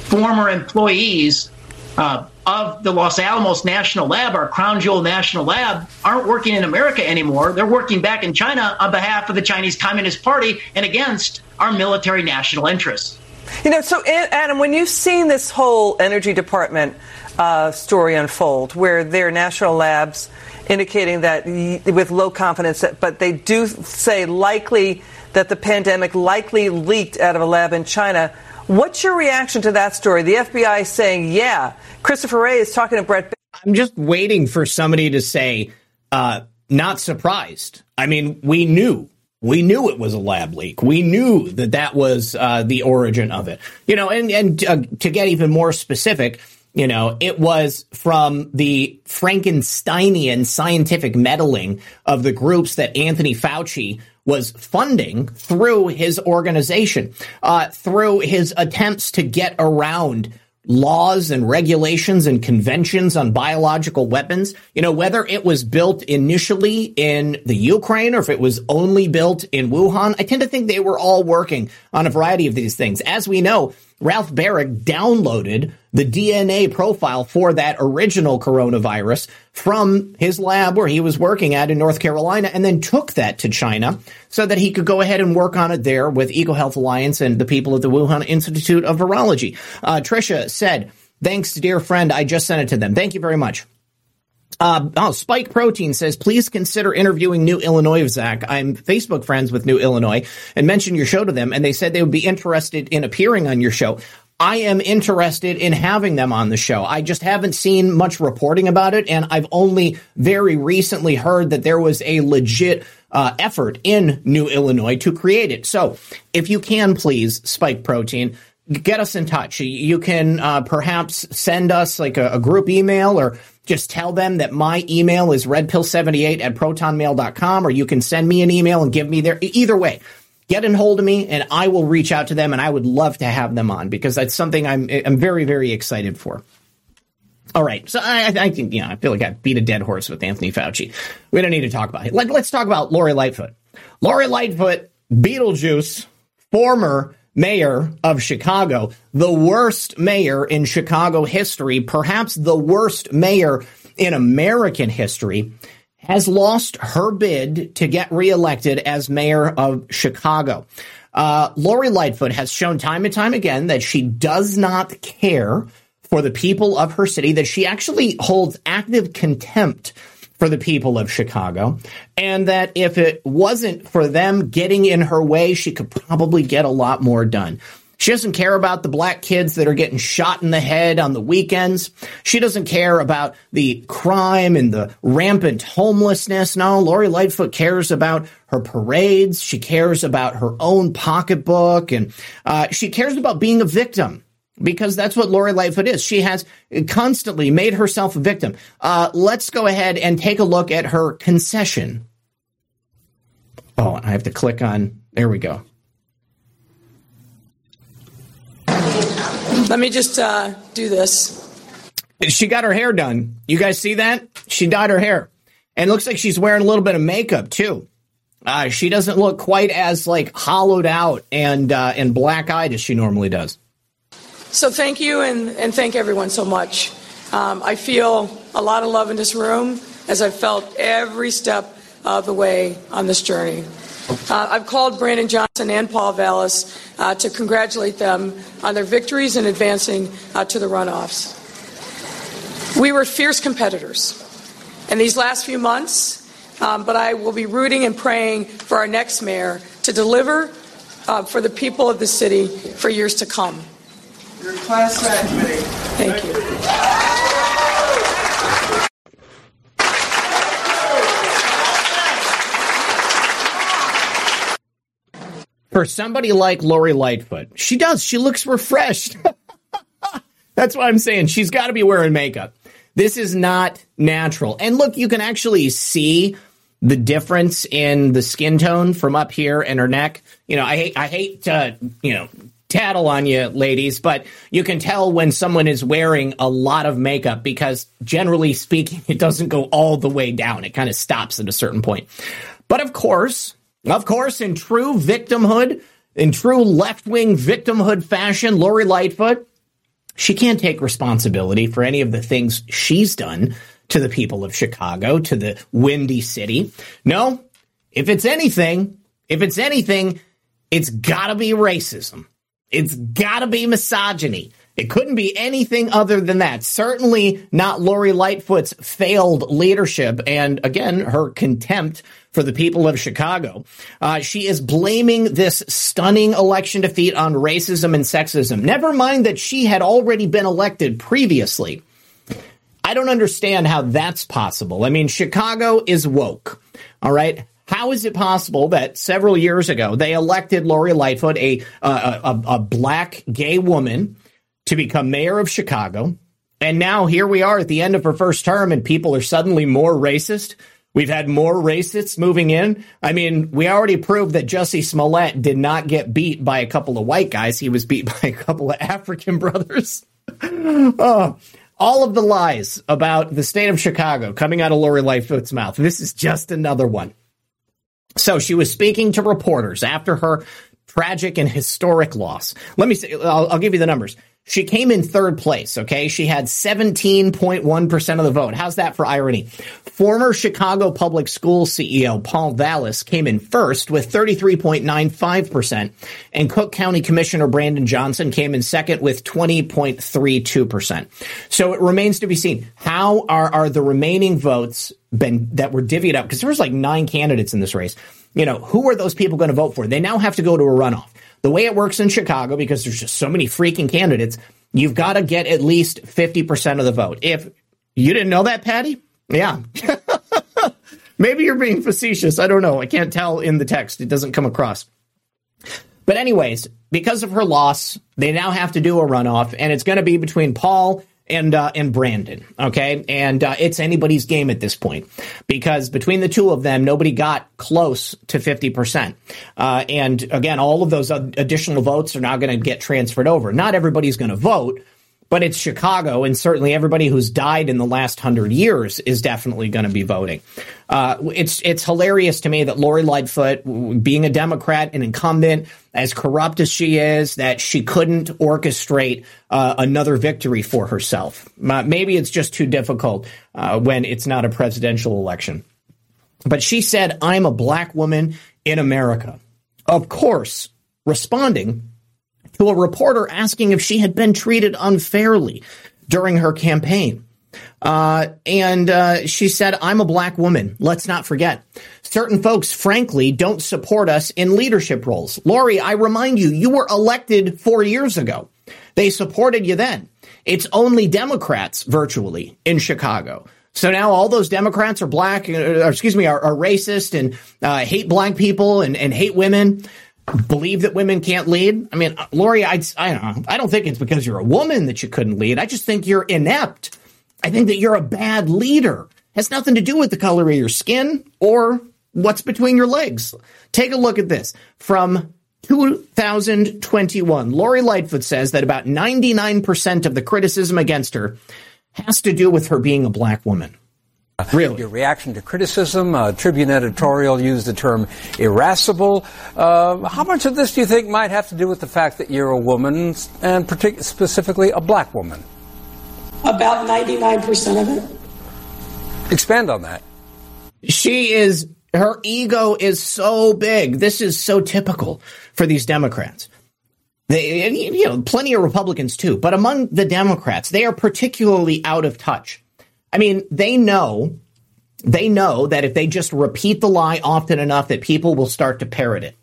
former employees uh, of the Los Alamos National Lab, our crown jewel national lab, aren't working in America anymore. They're working back in China on behalf of the Chinese Communist Party and against our military national interests. You know, so Adam, when you've seen this whole Energy Department uh, story unfold, where their national labs indicating that with low confidence, but they do say likely that the pandemic likely leaked out of a lab in China. What's your reaction to that story? The FBI saying, yeah. Christopher Wray is talking to Brett. I'm just waiting for somebody to say, uh, not surprised. I mean, we knew. We knew it was a lab leak. We knew that that was uh, the origin of it. You know, and, and uh, to get even more specific, you know, it was from the Frankensteinian scientific meddling of the groups that Anthony Fauci was funding through his organization, uh, through his attempts to get around laws and regulations and conventions on biological weapons. You know, whether it was built initially in the Ukraine or if it was only built in Wuhan, I tend to think they were all working on a variety of these things. As we know, Ralph Baric downloaded the DNA profile for that original coronavirus from his lab where he was working at in North Carolina and then took that to China so that he could go ahead and work on it there with EcoHealth Alliance and the people at the Wuhan Institute of Virology. Uh, Trisha said, thanks, dear friend. I just sent it to them. Thank you very much. Uh, oh, Spike Protein says, please consider interviewing New Illinois, Zak. I'm Facebook friends with New Illinois and mentioned your show to them, and they said they would be interested in appearing on your show. I am interested in having them on the show. I just haven't seen much reporting about it, and I've only very recently heard that there was a legit uh, effort in New Illinois to create it. So, if you can, please, Spike Protein, get us in touch. You can uh, perhaps send us like a, a, group email or just tell them that my email is redpill78 at protonmail.com or you can send me an email and give me their either way. Get in hold of me and I will reach out to them and I would love to have them on because that's something I'm I'm very very excited for. All right, so I, I think you know I feel like I beat a dead horse with Anthony Fauci. We don't need to talk about it. Let, let's talk about Lori Lightfoot. Lori Lightfoot, Beetlejuice, former mayor of Chicago, the worst mayor in Chicago history, perhaps the worst mayor in American history, has lost her bid to get reelected as mayor of Chicago. Uh, Lori Lightfoot has shown time and time again that she does not care for the people of her city, that she actually holds active contempt for the people of Chicago, and that if it wasn't for them getting in her way, she could probably get a lot more done. She doesn't care about the black kids that are getting shot in the head on the weekends. She doesn't care about the crime and the rampant homelessness. No, Lori Lightfoot cares about her parades. She cares about her own pocketbook and uh, she cares about being a victim because that's what Lori Lightfoot is. She has constantly made herself a victim. Uh, let's go ahead and take a look at her concession. Oh, I have to click on. There we go. Let me just uh, do this. She got her hair done. You guys see that? She dyed her hair. And looks like she's wearing a little bit of makeup too. Uh, she doesn't look quite as like hollowed out and uh, and black eyed as she normally does. So thank you and, and thank everyone so much. Um, I feel a lot of love in this room as I've felt every step of the way on this journey. Uh, I've called Brandon Johnson and Paul Vallas uh, to congratulate them on their victories in advancing uh, to the runoffs. We were fierce competitors in these last few months, um, but I will be rooting and praying for our next mayor to deliver uh, for the people of the city for years to come. Your class act committee. Thank you. For somebody like Lori Lightfoot, she does. She looks refreshed. That's why I'm saying she's got to be wearing makeup. This is not natural. And look, you can actually see the difference in the skin tone from up here and her neck. You know, I hate I hate to, you know, tattle on you, ladies, but you can tell when someone is wearing a lot of makeup because generally speaking, it doesn't go all the way down. It kind of stops at a certain point. But of course, of course, in true victimhood, in true left wing victimhood fashion, Lori Lightfoot She can't take responsibility for any of the things she's done to the people of Chicago, to the Windy City. No, if it's anything, if it's anything, it's gotta be racism. It's gotta be misogyny. It couldn't be anything other than that. Certainly not Lori Lightfoot's failed leadership and again, her contempt for the people of Chicago. Uh, she is blaming this stunning election defeat on racism and sexism. Never mind that she had already been elected previously. I don't understand how that's possible. I mean, Chicago is woke. All right. How is it possible that several years ago they elected Lori Lightfoot, a, a, a black gay woman, to become mayor of Chicago? And now here we are at the end of her first term, and people are suddenly more racist. We've had more racists moving in. I mean, we already proved that Jussie Smollett did not get beat by a couple of white guys. He was beat by a couple of African brothers. oh, all of the lies about the state of Chicago coming out of Lori Lightfoot's mouth. This is just another one. So she was speaking to reporters after her tragic and historic loss. Let me say, I'll, I'll give you the numbers. She came in third place, okay? She had 17.1% of the vote. How's that for irony? Former Chicago Public School CEO Paul Vallas came in first with 33.95%, and Cook County Commissioner Brandon Johnson came in second with 20.32%. So it remains to be seen. How are, are the remaining votes been that were divvied up? Because there was like nine candidates in this race. You know, who are those people going to vote for? They now have to go to a runoff. The way it works in Chicago, because there's just so many freaking candidates, you've got to get at least 50% of the vote. If you didn't know that, Patty? Yeah. Maybe you're being facetious. I don't know. I can't tell in the text. It doesn't come across. But, anyways, because of her loss, they now have to do a runoff, and it's going to be between Paul and uh, and Brandon. Okay, and uh, it's anybody's game at this point because between the two of them, nobody got close to fifty percent. Uh, and again, all of those additional votes are now going to get transferred over. Not everybody's going to vote, but it's Chicago, and certainly everybody who's died in the last hundred years is definitely going to be voting. Uh, it's it's hilarious to me that Lori Lightfoot, being a Democrat, an incumbent, as corrupt as she is, that she couldn't orchestrate uh, another victory for herself. Maybe it's just too difficult uh, when it's not a presidential election. But she said, "I'm a black woman in America." Of course, responding to a reporter asking if she had been treated unfairly during her campaign. Uh, and uh, she said, I'm a black woman. Let's not forget. Certain folks, frankly, don't support us in leadership roles. Lori, I remind you, you were elected four years ago. They supported you then. It's only Democrats virtually in Chicago. So now all those Democrats are black, uh, or excuse me, are, are racist and uh, hate black people and, and hate women believe that women can't lead? I mean, uh, Lori, I, I don't know. I don't think it's because you're a woman that you couldn't lead. I just think you're inept. I think that you're a bad leader. It has nothing to do with the color of your skin or what's between your legs. Take a look at this. From 2021, Lori Lightfoot says that about 99% of the criticism against her has to do with her being a black woman. Really? Your reaction to criticism. Uh, Tribune editorial used the term irascible. Uh, how much of this do you think might have to do with the fact that you're a woman, and partic- specifically a black woman? About 99% of it. Expand on that. She is, her ego is so big. This is so typical for these Democrats. They, you know, plenty of Republicans too, but among the Democrats, they are particularly out of touch I mean, they know, they know that if they just repeat the lie often enough, that people will start to parrot it.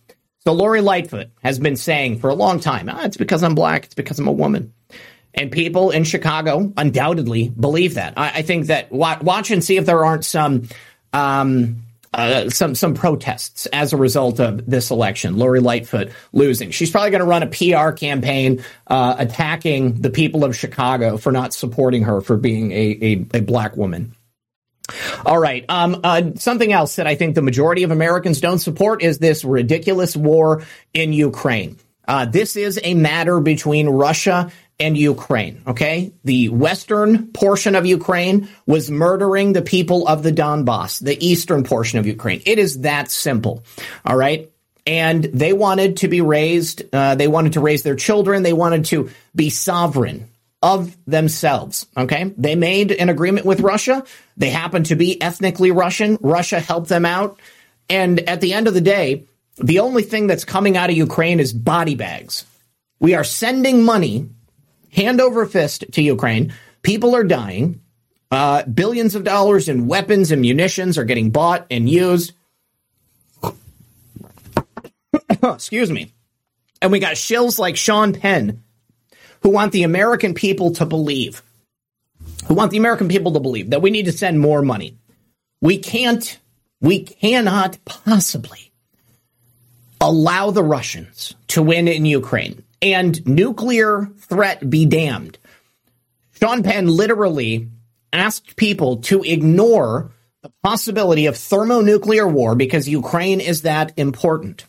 So Lori Lightfoot has been saying for a long time, ah, it's because I'm black, it's because I'm a woman. And people in Chicago undoubtedly believe that. I, I think that watch and see if there aren't some um, uh, some some protests as a result of this election. Lori Lightfoot losing. She's probably going to run a PR campaign uh, attacking the people of Chicago for not supporting her for being a, a, a black woman. All right. Um, uh, something else that I think the majority of Americans don't support is this ridiculous war in Ukraine. Uh, this is a matter between Russia and Ukraine. Okay. The western portion of Ukraine was murdering the people of the Donbass, the eastern portion of Ukraine. It is that simple. All right. And they wanted to be raised, uh, they wanted to raise their children. They wanted to be sovereign of themselves. Okay. They made an agreement with Russia. They happen to be ethnically Russian. Russia helped them out. And at the end of the day, the only thing that's coming out of Ukraine is body bags. We are sending money hand over fist to Ukraine. People are dying. Uh, billions of dollars in weapons and munitions are getting bought and used. Excuse me. And we got shills like Sean Penn who want the American people to believe, who want the American people to believe that we need to send more money. We can't, we cannot possibly allow the Russians to win in Ukraine and nuclear threat be damned. Sean Penn literally asked people to ignore the possibility of thermonuclear war because Ukraine is that important.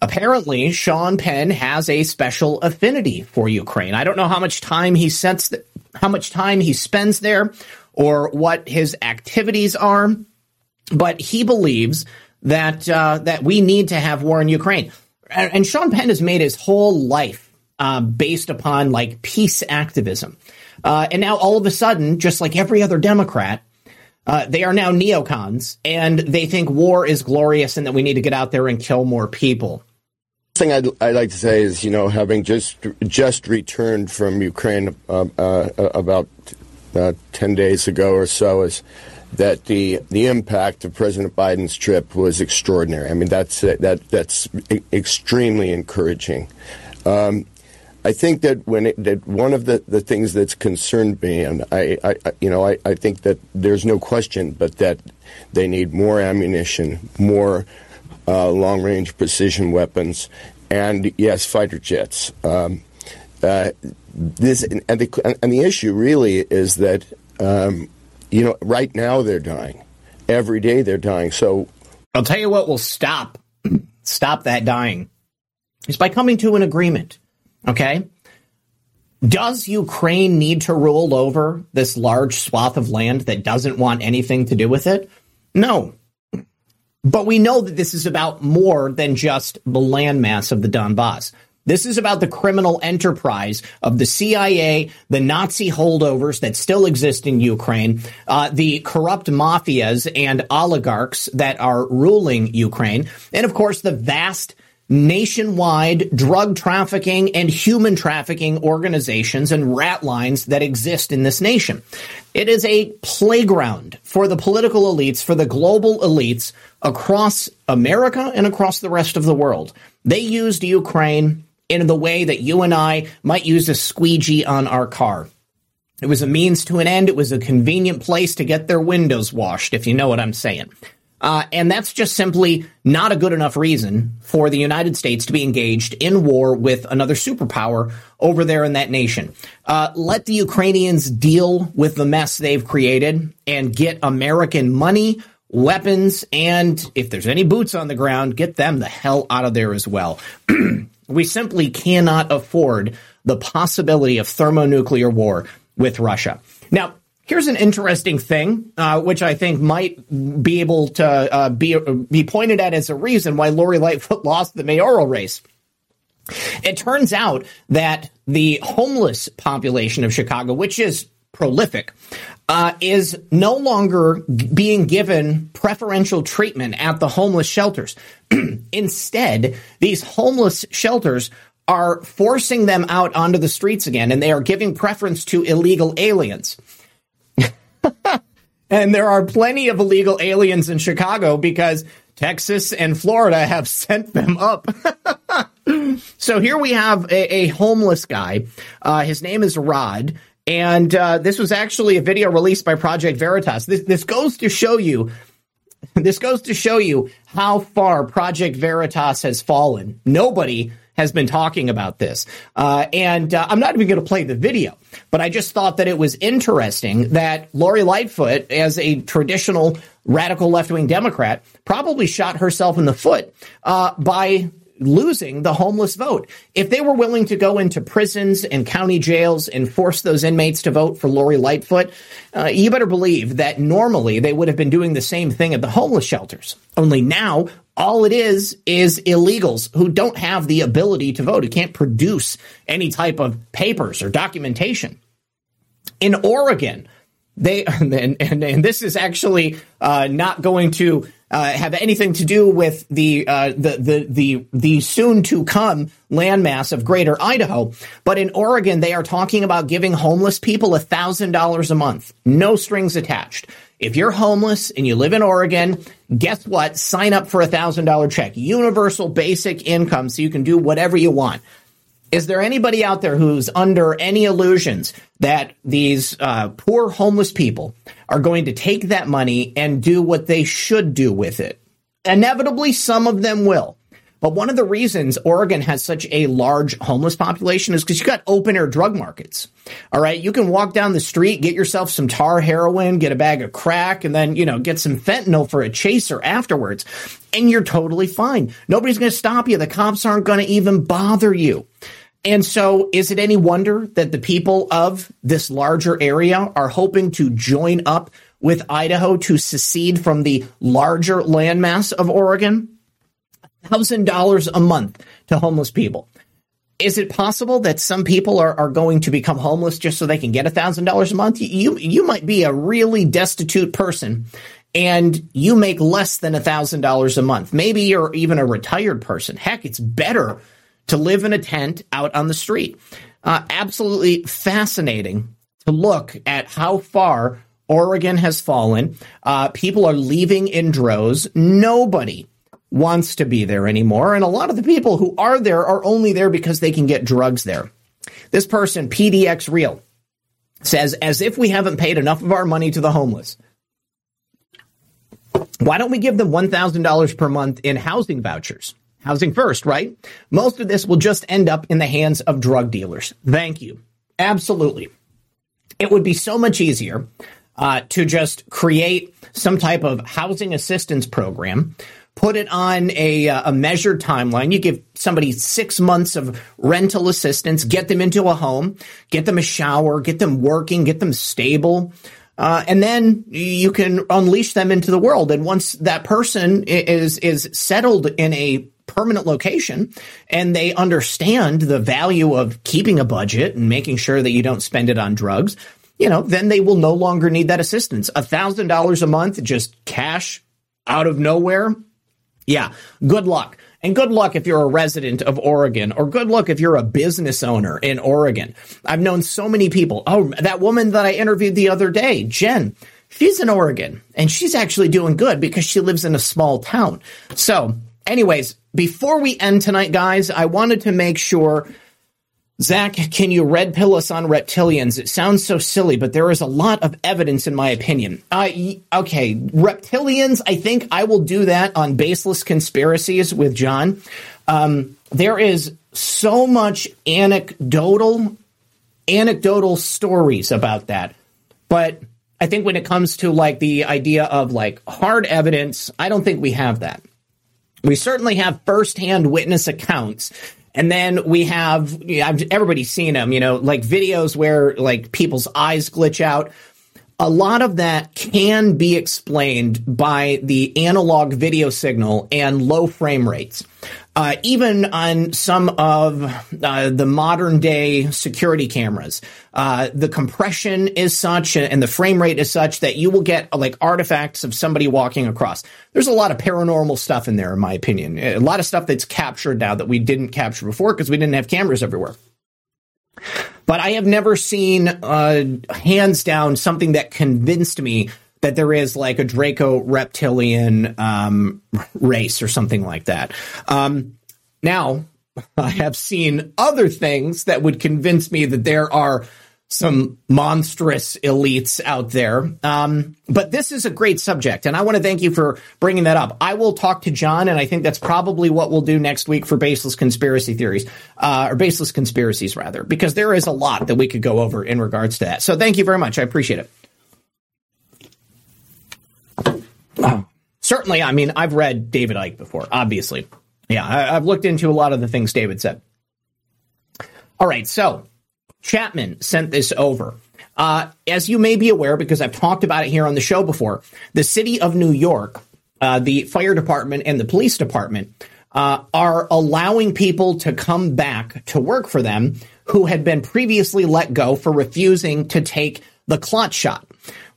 Apparently, Sean Penn has a special affinity for Ukraine. I don't know how much time he sets, th- how much time he spends there, or what his activities are, but he believes that uh, that we need to have war in Ukraine. And, Sean Penn has made his whole life uh, based upon like peace activism, uh, and now all of a sudden, just like every other Democrat, uh, they are now neocons and they think war is glorious and that we need to get out there and kill more people. Thing I'd, I'd, like to say is, you know, having just just returned from Ukraine uh, uh, about uh, ten days ago or so, is that the the impact of President Biden's trip was extraordinary. I mean, that's that that's extremely encouraging. Um, I think that when it, that one of the, the things that's concerned me, and I, I you know, I, I think that there's no question, but that they need more ammunition, more uh, long range precision weapons, and yes, fighter jets. Um, uh, this and the, and the issue really is that um, you know right now they're dying, every day they're dying. So I'll tell you what will stop stop that dying is by coming to an agreement. Okay. Does Ukraine need to rule over this large swath of land that doesn't want anything to do with it? No. But we know that this is about more than just the landmass of the Donbass. This is about the criminal enterprise of the CIA, the Nazi holdovers that still exist in Ukraine, uh, the corrupt mafias and oligarchs that are ruling Ukraine, and of course the vast nationwide drug trafficking and human trafficking organizations and rat lines that exist in this nation. It is a playground for the political elites, for the global elites across America and across the rest of the world. They used Ukraine in the way that you and I might use a squeegee on our car. It was a means to an end. It was a convenient place to get their windows washed, if you know what I'm saying. Uh, and that's just simply not a good enough reason for the United States to be engaged in war with another superpower over there in that nation. Uh, let the Ukrainians deal with the mess they've created and get American money, weapons, and if there's any boots on the ground, get them the hell out of there as well. we simply cannot afford the possibility of thermonuclear war with Russia. Now, Here's an interesting thing, uh, which I think might be able to uh, be be pointed at as a reason why Lori Lightfoot lost the mayoral race. It turns out that the homeless population of Chicago, which is prolific, uh, is no longer being given preferential treatment at the homeless shelters. Instead, these homeless shelters are forcing them out onto the streets again, and they are giving preference to illegal aliens. and there are plenty of illegal aliens in Chicago because Texas and Florida have sent them up. so here we have a, a homeless guy. Uh, his name is Rod. And uh, this was actually a video released by Project Veritas. This, this goes to show you this goes to show you how far Project Veritas has fallen. Nobody has been talking about this. Uh, and uh, I'm not even going to play the video, but I just thought that it was interesting that Lori Lightfoot, as a traditional radical left wing Democrat, probably shot herself in the foot uh, by losing the homeless vote. If they were willing to go into prisons and county jails and force those inmates to vote for Lori Lightfoot, uh, you better believe that normally they would have been doing the same thing at the homeless shelters. Only now, all it is is illegals who don't have the ability to vote, who can't produce any type of papers or documentation. In Oregon, they and, and, and this is actually uh, not going to uh, have anything to do with the uh, the the the the soon to come landmass of Greater Idaho. But in Oregon, they are talking about giving homeless people a thousand dollars a month, no strings attached. If you're homeless and you live in Oregon, guess what? Sign up for a thousand dollar check, universal basic income, so you can do whatever you want. Is there anybody out there who's under any illusions that these uh, poor homeless people are going to take that money and do what they should do with it? Inevitably, some of them will. But one of the reasons Oregon has such a large homeless population is because you got open air drug markets. All right. You can walk down the street, get yourself some tar heroin, get a bag of crack, and then, you know, get some fentanyl for a chaser afterwards. And you're totally fine. Nobody's going to stop you. The cops aren't going to even bother you. And so, is it any wonder that the people of this larger area are hoping to join up with Idaho to secede from the larger landmass of Oregon? $1,000 a month to homeless people. Is it possible that some people are, are going to become homeless just so they can get $1,000 a month? You, you might be a really destitute person and you make less than $1,000 a month. Maybe you're even a retired person. Heck, it's better to live in a tent out on the street. Uh, absolutely fascinating to look at how far Oregon has fallen. Uh, people are leaving in droves. Nobody wants to be there anymore. And a lot of the people who are there are only there because they can get drugs there. This person, PDX Real, says, as if we haven't paid enough of our money to the homeless. Why don't we give them $1,000 per month in housing vouchers? Housing first, right? Most of this will just end up in the hands of drug dealers. Thank you. Absolutely. It would be so much easier uh, to just create some type of housing assistance program put it on a, uh, a measured timeline. You give somebody six months of rental assistance, get them into a home, get them a shower, get them working, get them stable. Uh, and then you can unleash them into the world. And once that person is is settled in a permanent location and they understand the value of keeping a budget and making sure that you don't spend it on drugs, you know, then they will no longer need that assistance. A thousand dollars a month, just cash out of nowhere, yeah, good luck. And good luck if you're a resident of Oregon, or good luck if you're a business owner in Oregon. I've known so many people. Oh, that woman that I interviewed the other day, Jen, she's in Oregon, and she's actually doing good because she lives in a small town. So, anyways, before we end tonight, guys, I wanted to make sure Zak, can you red pill us on reptilians? It sounds so silly, but there is a lot of evidence, in my opinion. Uh, okay, reptilians, I think I will do that on baseless conspiracies with Jon. Um, there is so much anecdotal, anecdotal stories about that. But I think when it comes to like the idea of like hard evidence, I don't think we have that. We certainly have firsthand witness accounts and then we have, everybody's seen them, you know, like videos where like people's eyes glitch out. A lot of that can be explained by the analog video signal and low frame rates. Uh, even on some of uh, the modern day security cameras, uh, the compression is such and the frame rate is such that you will get like artifacts of somebody walking across. There's a lot of paranormal stuff in there, in my opinion. A lot of stuff that's captured now that we didn't capture before because we didn't have cameras everywhere. But I have never seen, uh, hands down, something that convinced me that there is like a Draco reptilian um, race or something like that. Um, now, I have seen other things that would convince me that there are some monstrous elites out there. Um, but this is a great subject, and I want to thank you for bringing that up. I will talk to Jon, and I think that's probably what we'll do next week for baseless conspiracy theories, uh, or baseless conspiracies rather, because there is a lot that we could go over in regards to that. So thank you very much. I appreciate it. Certainly, I mean, I've read David Icke before, obviously. Yeah, I, I've looked into a lot of the things David said. All right, so Chapman sent this over. Uh, as you may be aware, because I've talked about it here on the show before, the city of New York, uh, the fire department, and the police department uh, are allowing people to come back to work for them who had been previously let go for refusing to take the clot shot.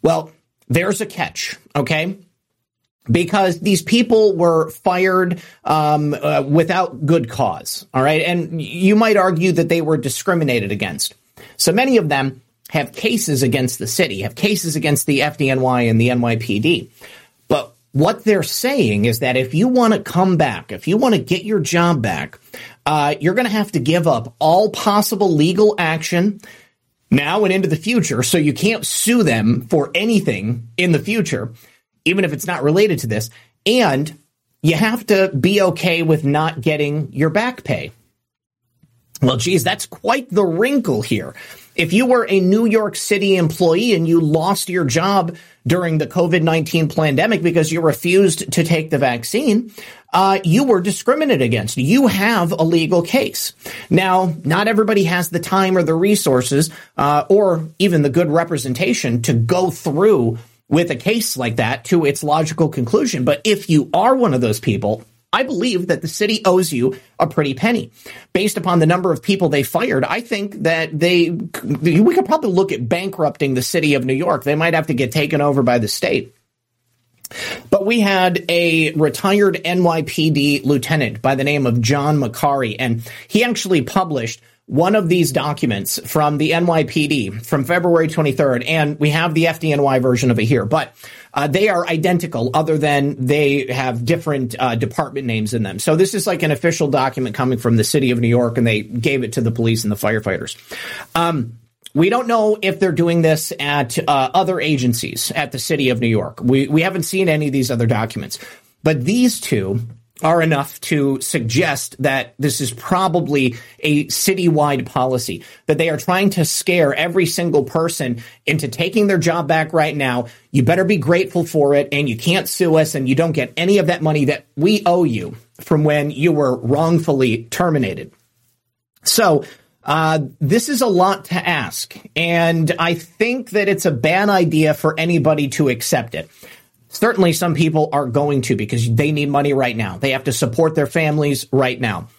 Well, there's a catch, okay? Because these people were fired um, uh, without good cause. All right. And you might argue that they were discriminated against. So many of them have cases against the city, have cases against the FDNY and the NYPD. But what they're saying is that if you want to come back, if you want to get your job back, uh, you're going to have to give up all possible legal action now and into the future. So you can't sue them for anything in the future even if it's not related to this. And you have to be okay with not getting your back pay. Well, geez, that's quite the wrinkle here. If you were a New York City employee and you lost your job during the COVID 19 pandemic because you refused to take the vaccine, uh, you were discriminated against. You have a legal case. Now, not everybody has the time or the resources uh, or even the good representation to go through with a case like that to its logical conclusion. But if you are one of those people, I believe that the city owes you a pretty penny. Based upon the number of people they fired, I think that they we could probably look at bankrupting the city of New York. They might have to get taken over by the state. But we had a retired NYPD lieutenant by the name of John Macari, and he actually published one of these documents from the NYPD from February 23rd, and we have the FDNY version of it here, but uh, they are identical other than they have different uh, department names in them. So this is like an official document coming from the city of New York, and they gave it to the police and the firefighters. Um, we don't know if they're doing this at uh, other agencies at the city of New York. We we haven't seen any of these other documents, but these two are enough to suggest that this is probably a citywide policy, that they are trying to scare every single person into taking their job back right now. You better be grateful for it, and you can't sue us, and you don't get any of that money that we owe you from when you were wrongfully terminated. So, uh, this is a lot to ask, and I think that it's a bad idea for anybody to accept it. Certainly, some people are going to because they need money right now. They have to support their families right now.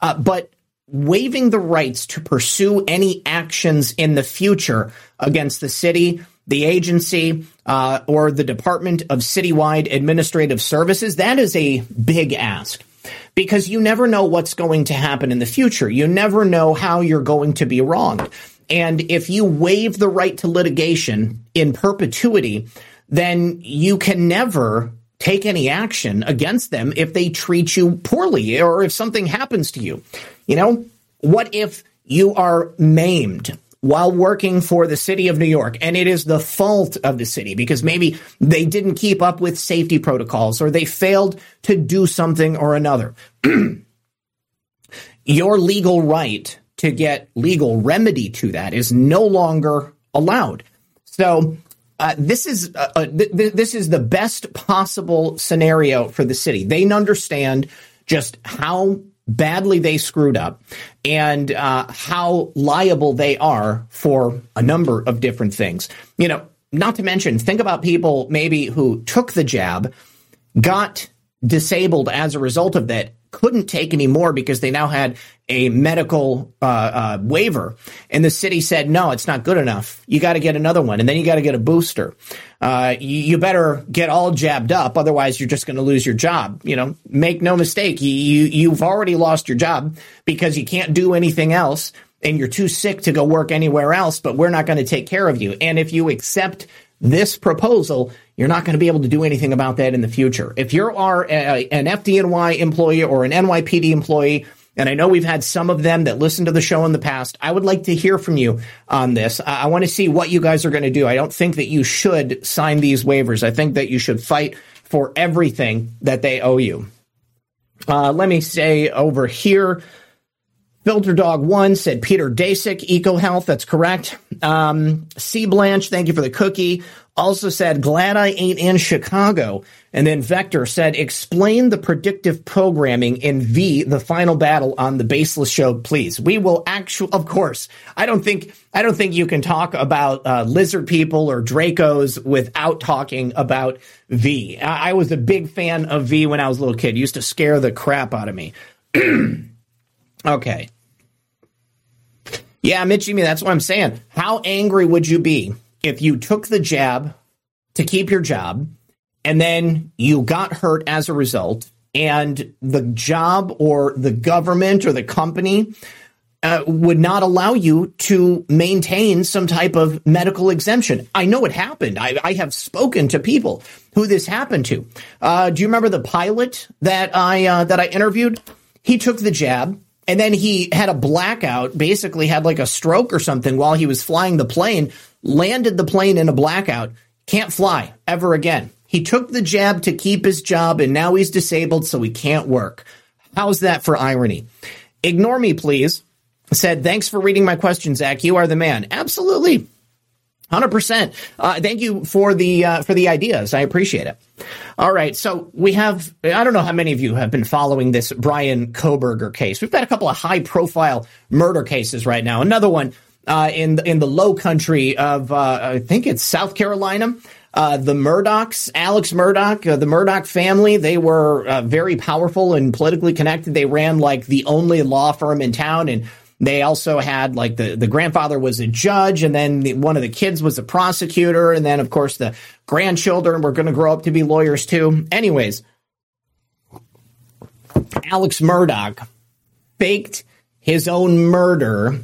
Uh, but waiving the rights to pursue any actions in the future against the city, the agency, uh, or the Department of Citywide Administrative Services, that is a big ask because you never know what's going to happen in the future. You never know how you're going to be wronged. And if you waive the right to litigation in perpetuity, then you can never take any action against them if they treat you poorly or if something happens to you. You know, what if you are maimed while working for the city of New York and it is the fault of the city because maybe they didn't keep up with safety protocols or they failed to do something or another. Your legal right to get legal remedy to that is no longer allowed. So uh, this is uh, uh, th- this is the best possible scenario for the city. They understand just how badly they screwed up and uh, how liable they are for a number of different things. You know, not to mention, think about people maybe who took the jab, got disabled as a result of that, couldn't take any more because they now had a medical uh, uh, waiver, and the city said, "No, it's not good enough. You got to get another one, and then you got to get a booster. Uh, you, you, better get all jabbed up, otherwise you're just going to lose your job. You know, make no mistake, you, you you've already lost your job because you can't do anything else." And you're too sick to go work anywhere else, but we're not going to take care of you. And if you accept this proposal, you're not going to be able to do anything about that in the future. If you are an FDNY employee or an NYPD employee, and I know we've had some of them that listen to the show in the past. I would like to hear from you on this. I, I want to see what you guys are going to do. I don't think that you should sign these waivers. I think that you should fight for everything that they owe you. Uh, let me say over here, Filter Dog One said Peter Daszak, EcoHealth. That's correct. Um, C Blanche, thank you for the cookie. Also said, glad I ain't in Chicago. And then Vector said, explain the predictive programming in V, the final battle on the baseless show, please. We will actually, of course, I don't think, I don't think you can talk about uh, lizard people or Dracos without talking about V. I, I was a big fan of V when I was a little kid. Used to scare the crap out of me. okay. Yeah, Mitch, me, that's what I'm saying. How angry would you be if you took the jab to keep your job and then you got hurt as a result and the job or the government or the company uh, would not allow you to maintain some type of medical exemption. I know it happened. I, I have spoken to people who this happened to. Uh, do you remember the pilot that I uh, that I interviewed? He took the jab and then he had a blackout. Basically, had like a stroke or something while he was flying the plane. Landed the plane in a blackout. Can't fly ever again. He took the jab to keep his job, and now he's disabled, so he can't work. How's that for irony? Ignore me, please said, thanks for reading my question, Zak. You are the man. Absolutely. 100%. Uh, thank you for the, uh, for the ideas. I appreciate it. All right. So we have, I don't know how many of you have been following this Bryan Kohberger case. We've got a couple of high profile murder cases right now. Another one, uh, in, in the low country of, uh, I think it's South Carolina. Uh, the Murdaughs, Alex Murdaugh, uh, the Murdaugh family, they were uh, very powerful and politically connected. They ran like the only law firm in town and they also had like the, the grandfather was a judge and then the, one of the kids was a prosecutor. And then of course the grandchildren were going to grow up to be lawyers too. Anyways, Alex Murdaugh faked his own murder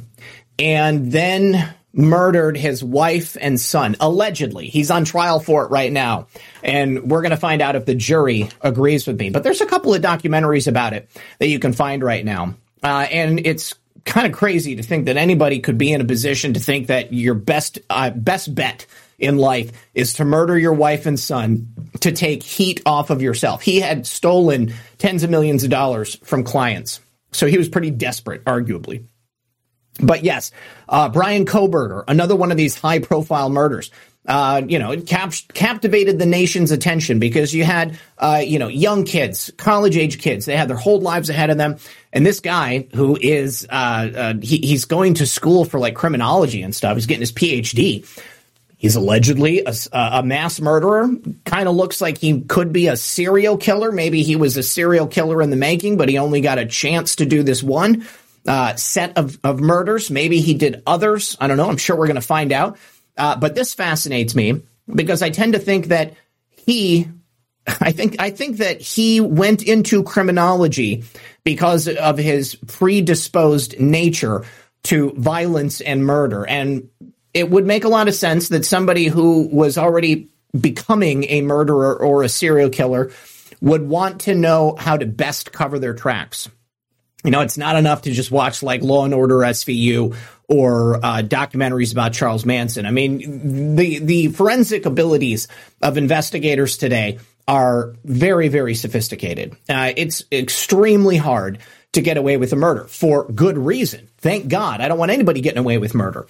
and then murdered his wife and son, allegedly. He's on trial for it right now. And we're going to find out if the jury agrees with me. But there's a couple of documentaries about it that you can find right now. Uh, and it's kind of crazy to think that anybody could be in a position to think that your best uh, best bet in life is to murder your wife and son to take heat off of yourself. He had stolen tens of millions of dollars from clients, so he was pretty desperate, arguably. But yes, uh, Bryan Kohberger, another one of these high profile murders uh, you know, it cap- captivated the nation's attention because you had, uh, you know, young kids, college age kids. They had their whole lives ahead of them. And this guy who is, uh, uh, he, he's going to school for like criminology and stuff. He's getting his PhD. He's allegedly a, a mass murderer. Kind of looks like he could be a serial killer. Maybe he was a serial killer in the making, but he only got a chance to do this one uh, set of, of murders. Maybe he did others. I don't know. I'm sure we're going to find out. Uh, but this fascinates me because I tend to think that he, I think, I think that he went into criminology because of his predisposed nature to violence and murder. And it would make a lot of sense that somebody who was already becoming a murderer or a serial killer would want to know how to best cover their tracks. You know, it's not enough to just watch like Law and Order SVU or uh, documentaries about Charles Manson. I mean, the the forensic abilities of investigators today are very, very sophisticated. Uh, it's extremely hard to get away with a murder for good reason. Thank God. I don't want anybody getting away with murder.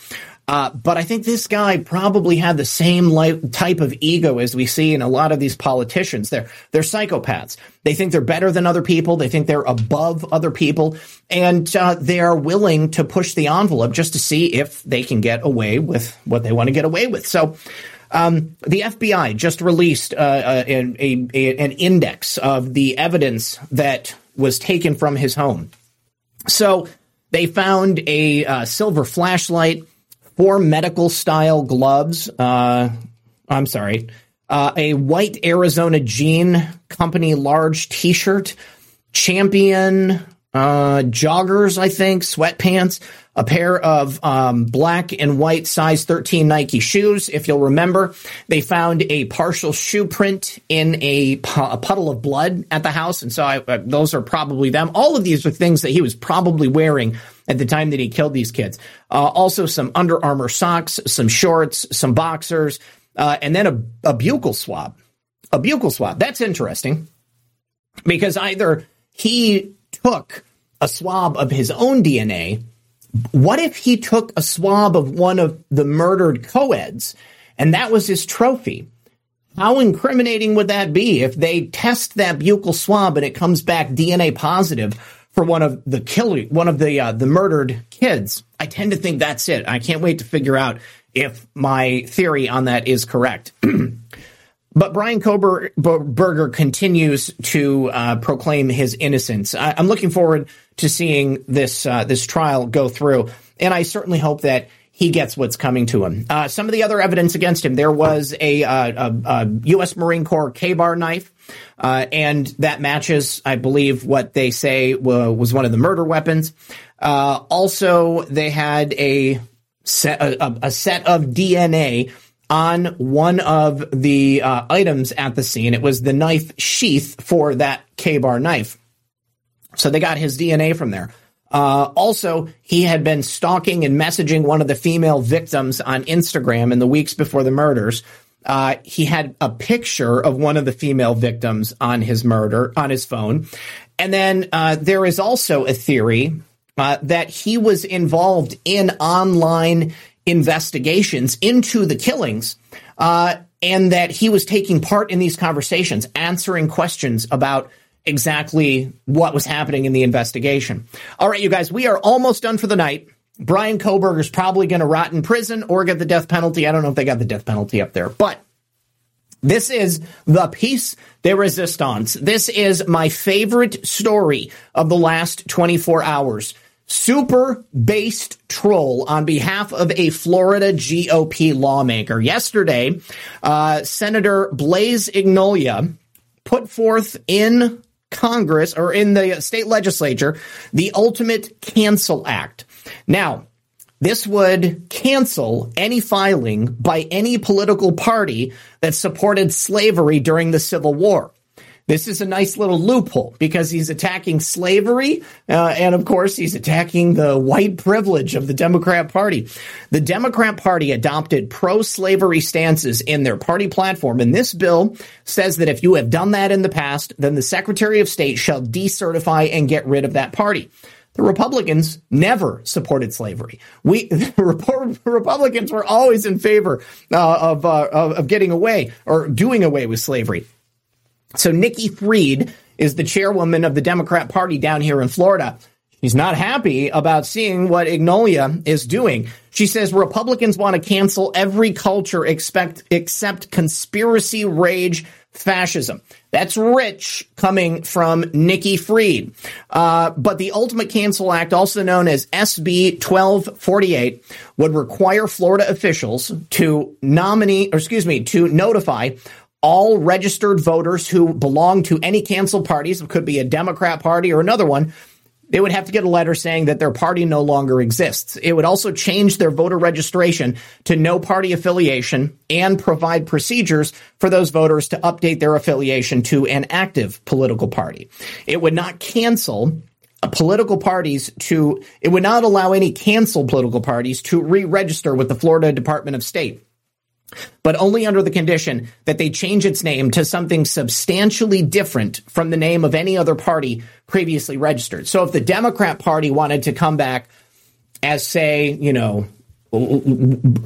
Uh, but I think this guy probably had the same type of ego as we see in a lot of these politicians. They're they're psychopaths. They think they're better than other people. They think they're above other people, and uh, they are willing to push the envelope just to see if they can get away with what they want to get away with. So. Um, the FBI just released uh, uh a, a, a, an index of the evidence that was taken from his home. So they found a uh, silver flashlight, four medical style gloves. Uh, I'm sorry, uh, a white Arizona Jean Company large T-shirt, Champion uh, joggers, I think, sweatpants, a pair of um, black and white size 13 Nike shoes. If you'll remember, they found a partial shoe print in a, a puddle of blood at the house. And so I, uh, those are probably them. All of these are things that he was probably wearing at the time that he killed these kids. Uh, also some Under Armour socks, some shorts, some boxers, uh, and then a, a buccal swab. A buccal swab. That's interesting because either he took a swab of his own DNA. What if he took a swab of one of the murdered co-eds and that was his trophy? How incriminating would that be if they test that buccal swab and it comes back DNA positive for one of the killer, one of the uh, the murdered kids? I tend to think that's it. I can't wait to figure out if my theory on that is correct. But Bryan Kohberger continues to uh, proclaim his innocence. I- am looking forward to seeing this uh, this trial go through, and I certainly hope that he gets what's coming to him. Uh, some of the other evidence against him: there was a, uh, a, a U.S. Marine Corps Ka-Bar knife, uh, and that matches, I believe, what they say was one of the murder weapons. Uh, also, they had a set a, a set of DNA on one of the uh, items at the scene. It was the knife sheath for that Ka-Bar knife. So they got his DNA from there. Uh, also, he had been stalking and messaging one of the female victims on Instagram in the weeks before the murders. Uh, he had a picture of one of the female victims on his murder on his phone. And then uh, there is also a theory uh, that he was involved in online investigations into the killings, uh, and that he was taking part in these conversations, answering questions about exactly what was happening in the investigation. All right, you guys, we are almost done for the night. Bryan Kohberger is probably going to rot in prison or get the death penalty. I don't know if they got the death penalty up there, but this is the piece de resistance. This is my favorite story of the last 24 hours super based troll on behalf of a Florida GOP lawmaker. Yesterday, uh, Senator Blaise Ingoglia put forth in Congress or in the state legislature the ultimate cancel act. Now, this would cancel any filing by any political party that supported slavery during the Civil War. This is a nice little loophole because he's attacking slavery, uh, and of course, he's attacking the white privilege of the Democrat Party. The Democrat Party adopted pro slavery stances in their party platform, and this bill says that if you have done that in the past, then the Secretary of State shall decertify and get rid of that party. The Republicans never supported slavery. We Republicans were always in favor uh, of, uh, of getting away or doing away with slavery. So Nikki Fried is the chairwoman of the Democrat Party down here in Florida. She's not happy about seeing what Ingoglia is doing. She says Republicans want to cancel every culture expect, except conspiracy rage fascism. That's rich coming from Nikki Fried. Uh, but the Ultimate Cancel Act, also known as SB 1248, would require Florida officials to nominate, or excuse me, to notify all registered voters who belong to any canceled parties, it could be a Democrat party or another one, they would have to get a letter saying that their party no longer exists. It would also change their voter registration to no party affiliation and provide procedures for those voters to update their affiliation to an active political party. It would not cancel political parties to, it would not allow any canceled political parties to re-register with the Florida Department of State but only under the condition that they change its name to something substantially different from the name of any other party previously registered. So if the Democrat Party wanted to come back as, say, you know,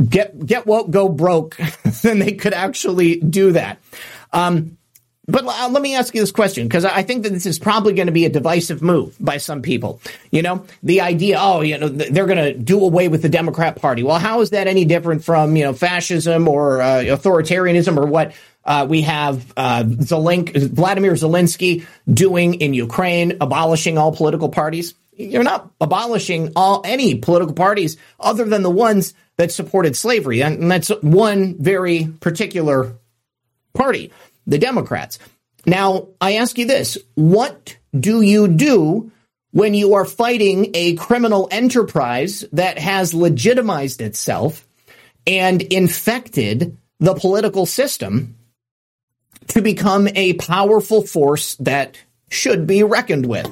get get woke, go broke, then they could actually do that. Um, but uh, let me ask you this question because I think that this is probably going to be a divisive move by some people. You know, the idea, oh, you know, they're going to do away with the Democrat Party. Well, how is that any different from you know fascism or uh, authoritarianism or what uh, we have uh, Zelink, Vladimir Zelensky doing in Ukraine, abolishing all political parties? You're not abolishing all any political parties other than the ones that supported slavery, and that's one very particular party the Democrats. Now, I ask you this what do you do when you are fighting a criminal enterprise that has legitimized itself and infected the political system to become a powerful force that should be reckoned with?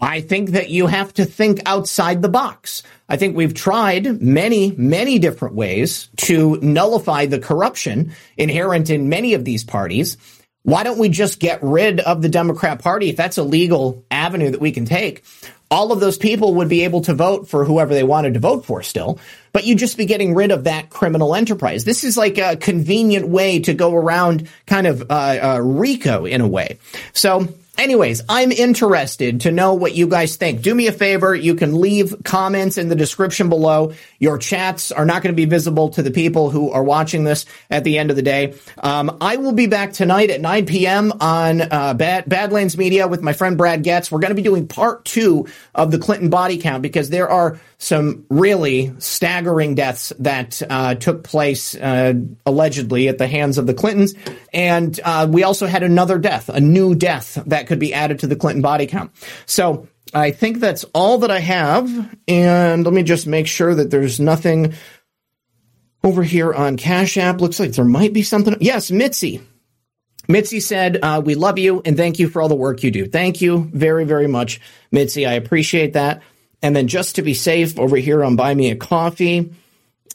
I think that you have to think outside the box. I think we've tried many, many different ways to nullify the corruption inherent in many of these parties. Why don't we just get rid of the Democrat Party if that's a legal avenue that we can take, all of those people would be able to vote for whoever they wanted to vote for still, but you'd just be getting rid of that criminal enterprise. This is like a convenient way to go around kind of uh, uh, RICO in a way. So Anyways, I'm interested to know what you guys think. Do me a favor. You can leave comments in the description below. Your chats are not going to be visible to the people who are watching this at the end of the day. Um, I will be back tonight at 9 p.m. on uh, Bad- Badlands Media with my friend Brad Getz. We're going to be doing part two of the Clinton body count because there are some really staggering deaths that uh, took place uh, allegedly at the hands of the Clintons. And uh, we also had another death, a new death that could be added to the Clinton body count. So I think that's all that I have. And let me just make sure that there's nothing over here on Cash App. Looks like there might be something. Yes, Mitzi. Mitzi said, uh, We love you and thank you for all the work you do. Thank you very, very much, Mitzi. I appreciate that. And then just to be safe, over here on Buy Me a Coffee,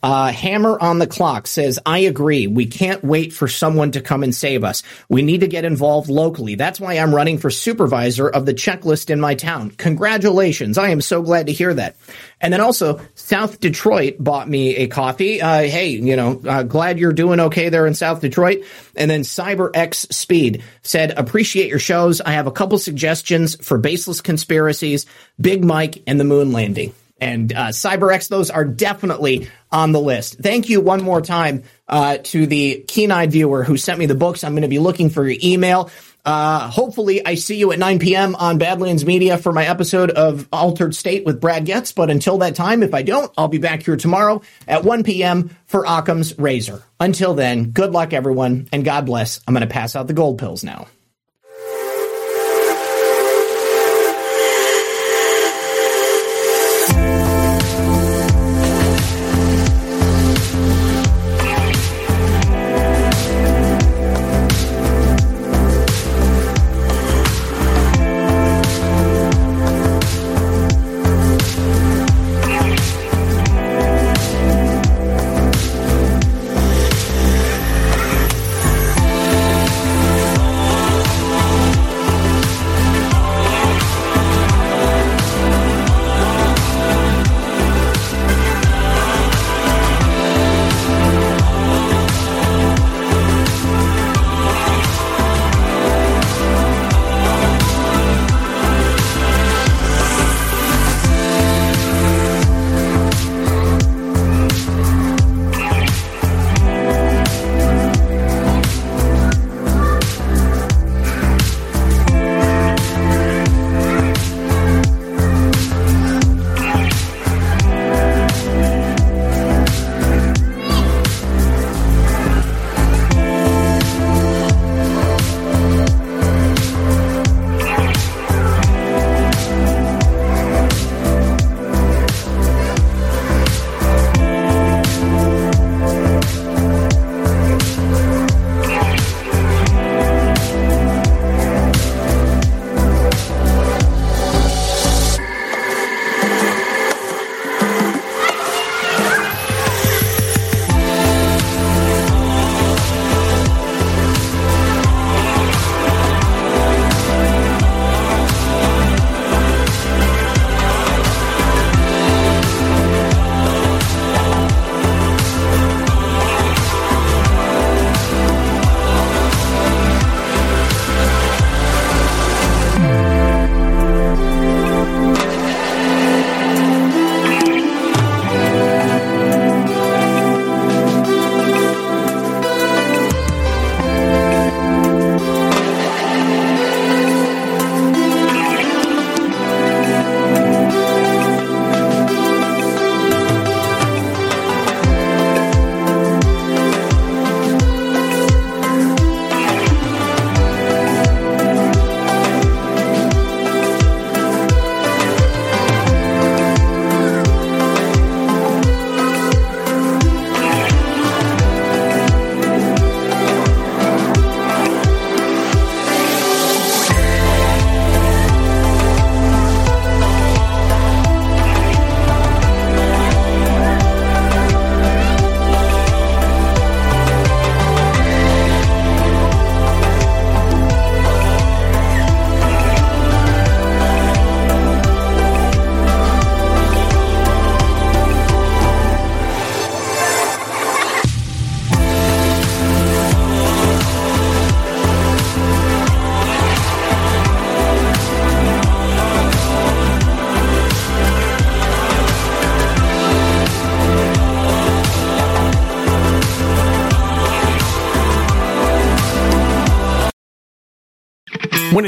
uh, Hammer on the Clock says, I agree. We can't wait for someone to come and save us. We need to get involved locally. That's why I'm running for supervisor of the checklist in my town. Congratulations. I am so glad to hear that. And then also, South Detroit bought me a coffee. Uh, hey, you know, uh, glad you're doing okay there in South Detroit. And then CyberX Speed said, appreciate your shows. I have a couple suggestions for baseless conspiracies, Big Mike, and the moon landing and uh, CyberX. Those are definitely on the list. Thank you one more time uh, to the keen-eyed viewer who sent me the books. I'm going to be looking for your email. Uh, hopefully, I see you at 9 p.m. on Badlands Media for my episode of Altered State with Brad Getz. But until that time, if I don't, I'll be back here tomorrow at 1 p.m. for Occam's Razor. Until then, good luck, everyone, and God bless. I'm going to pass out the gold pills now.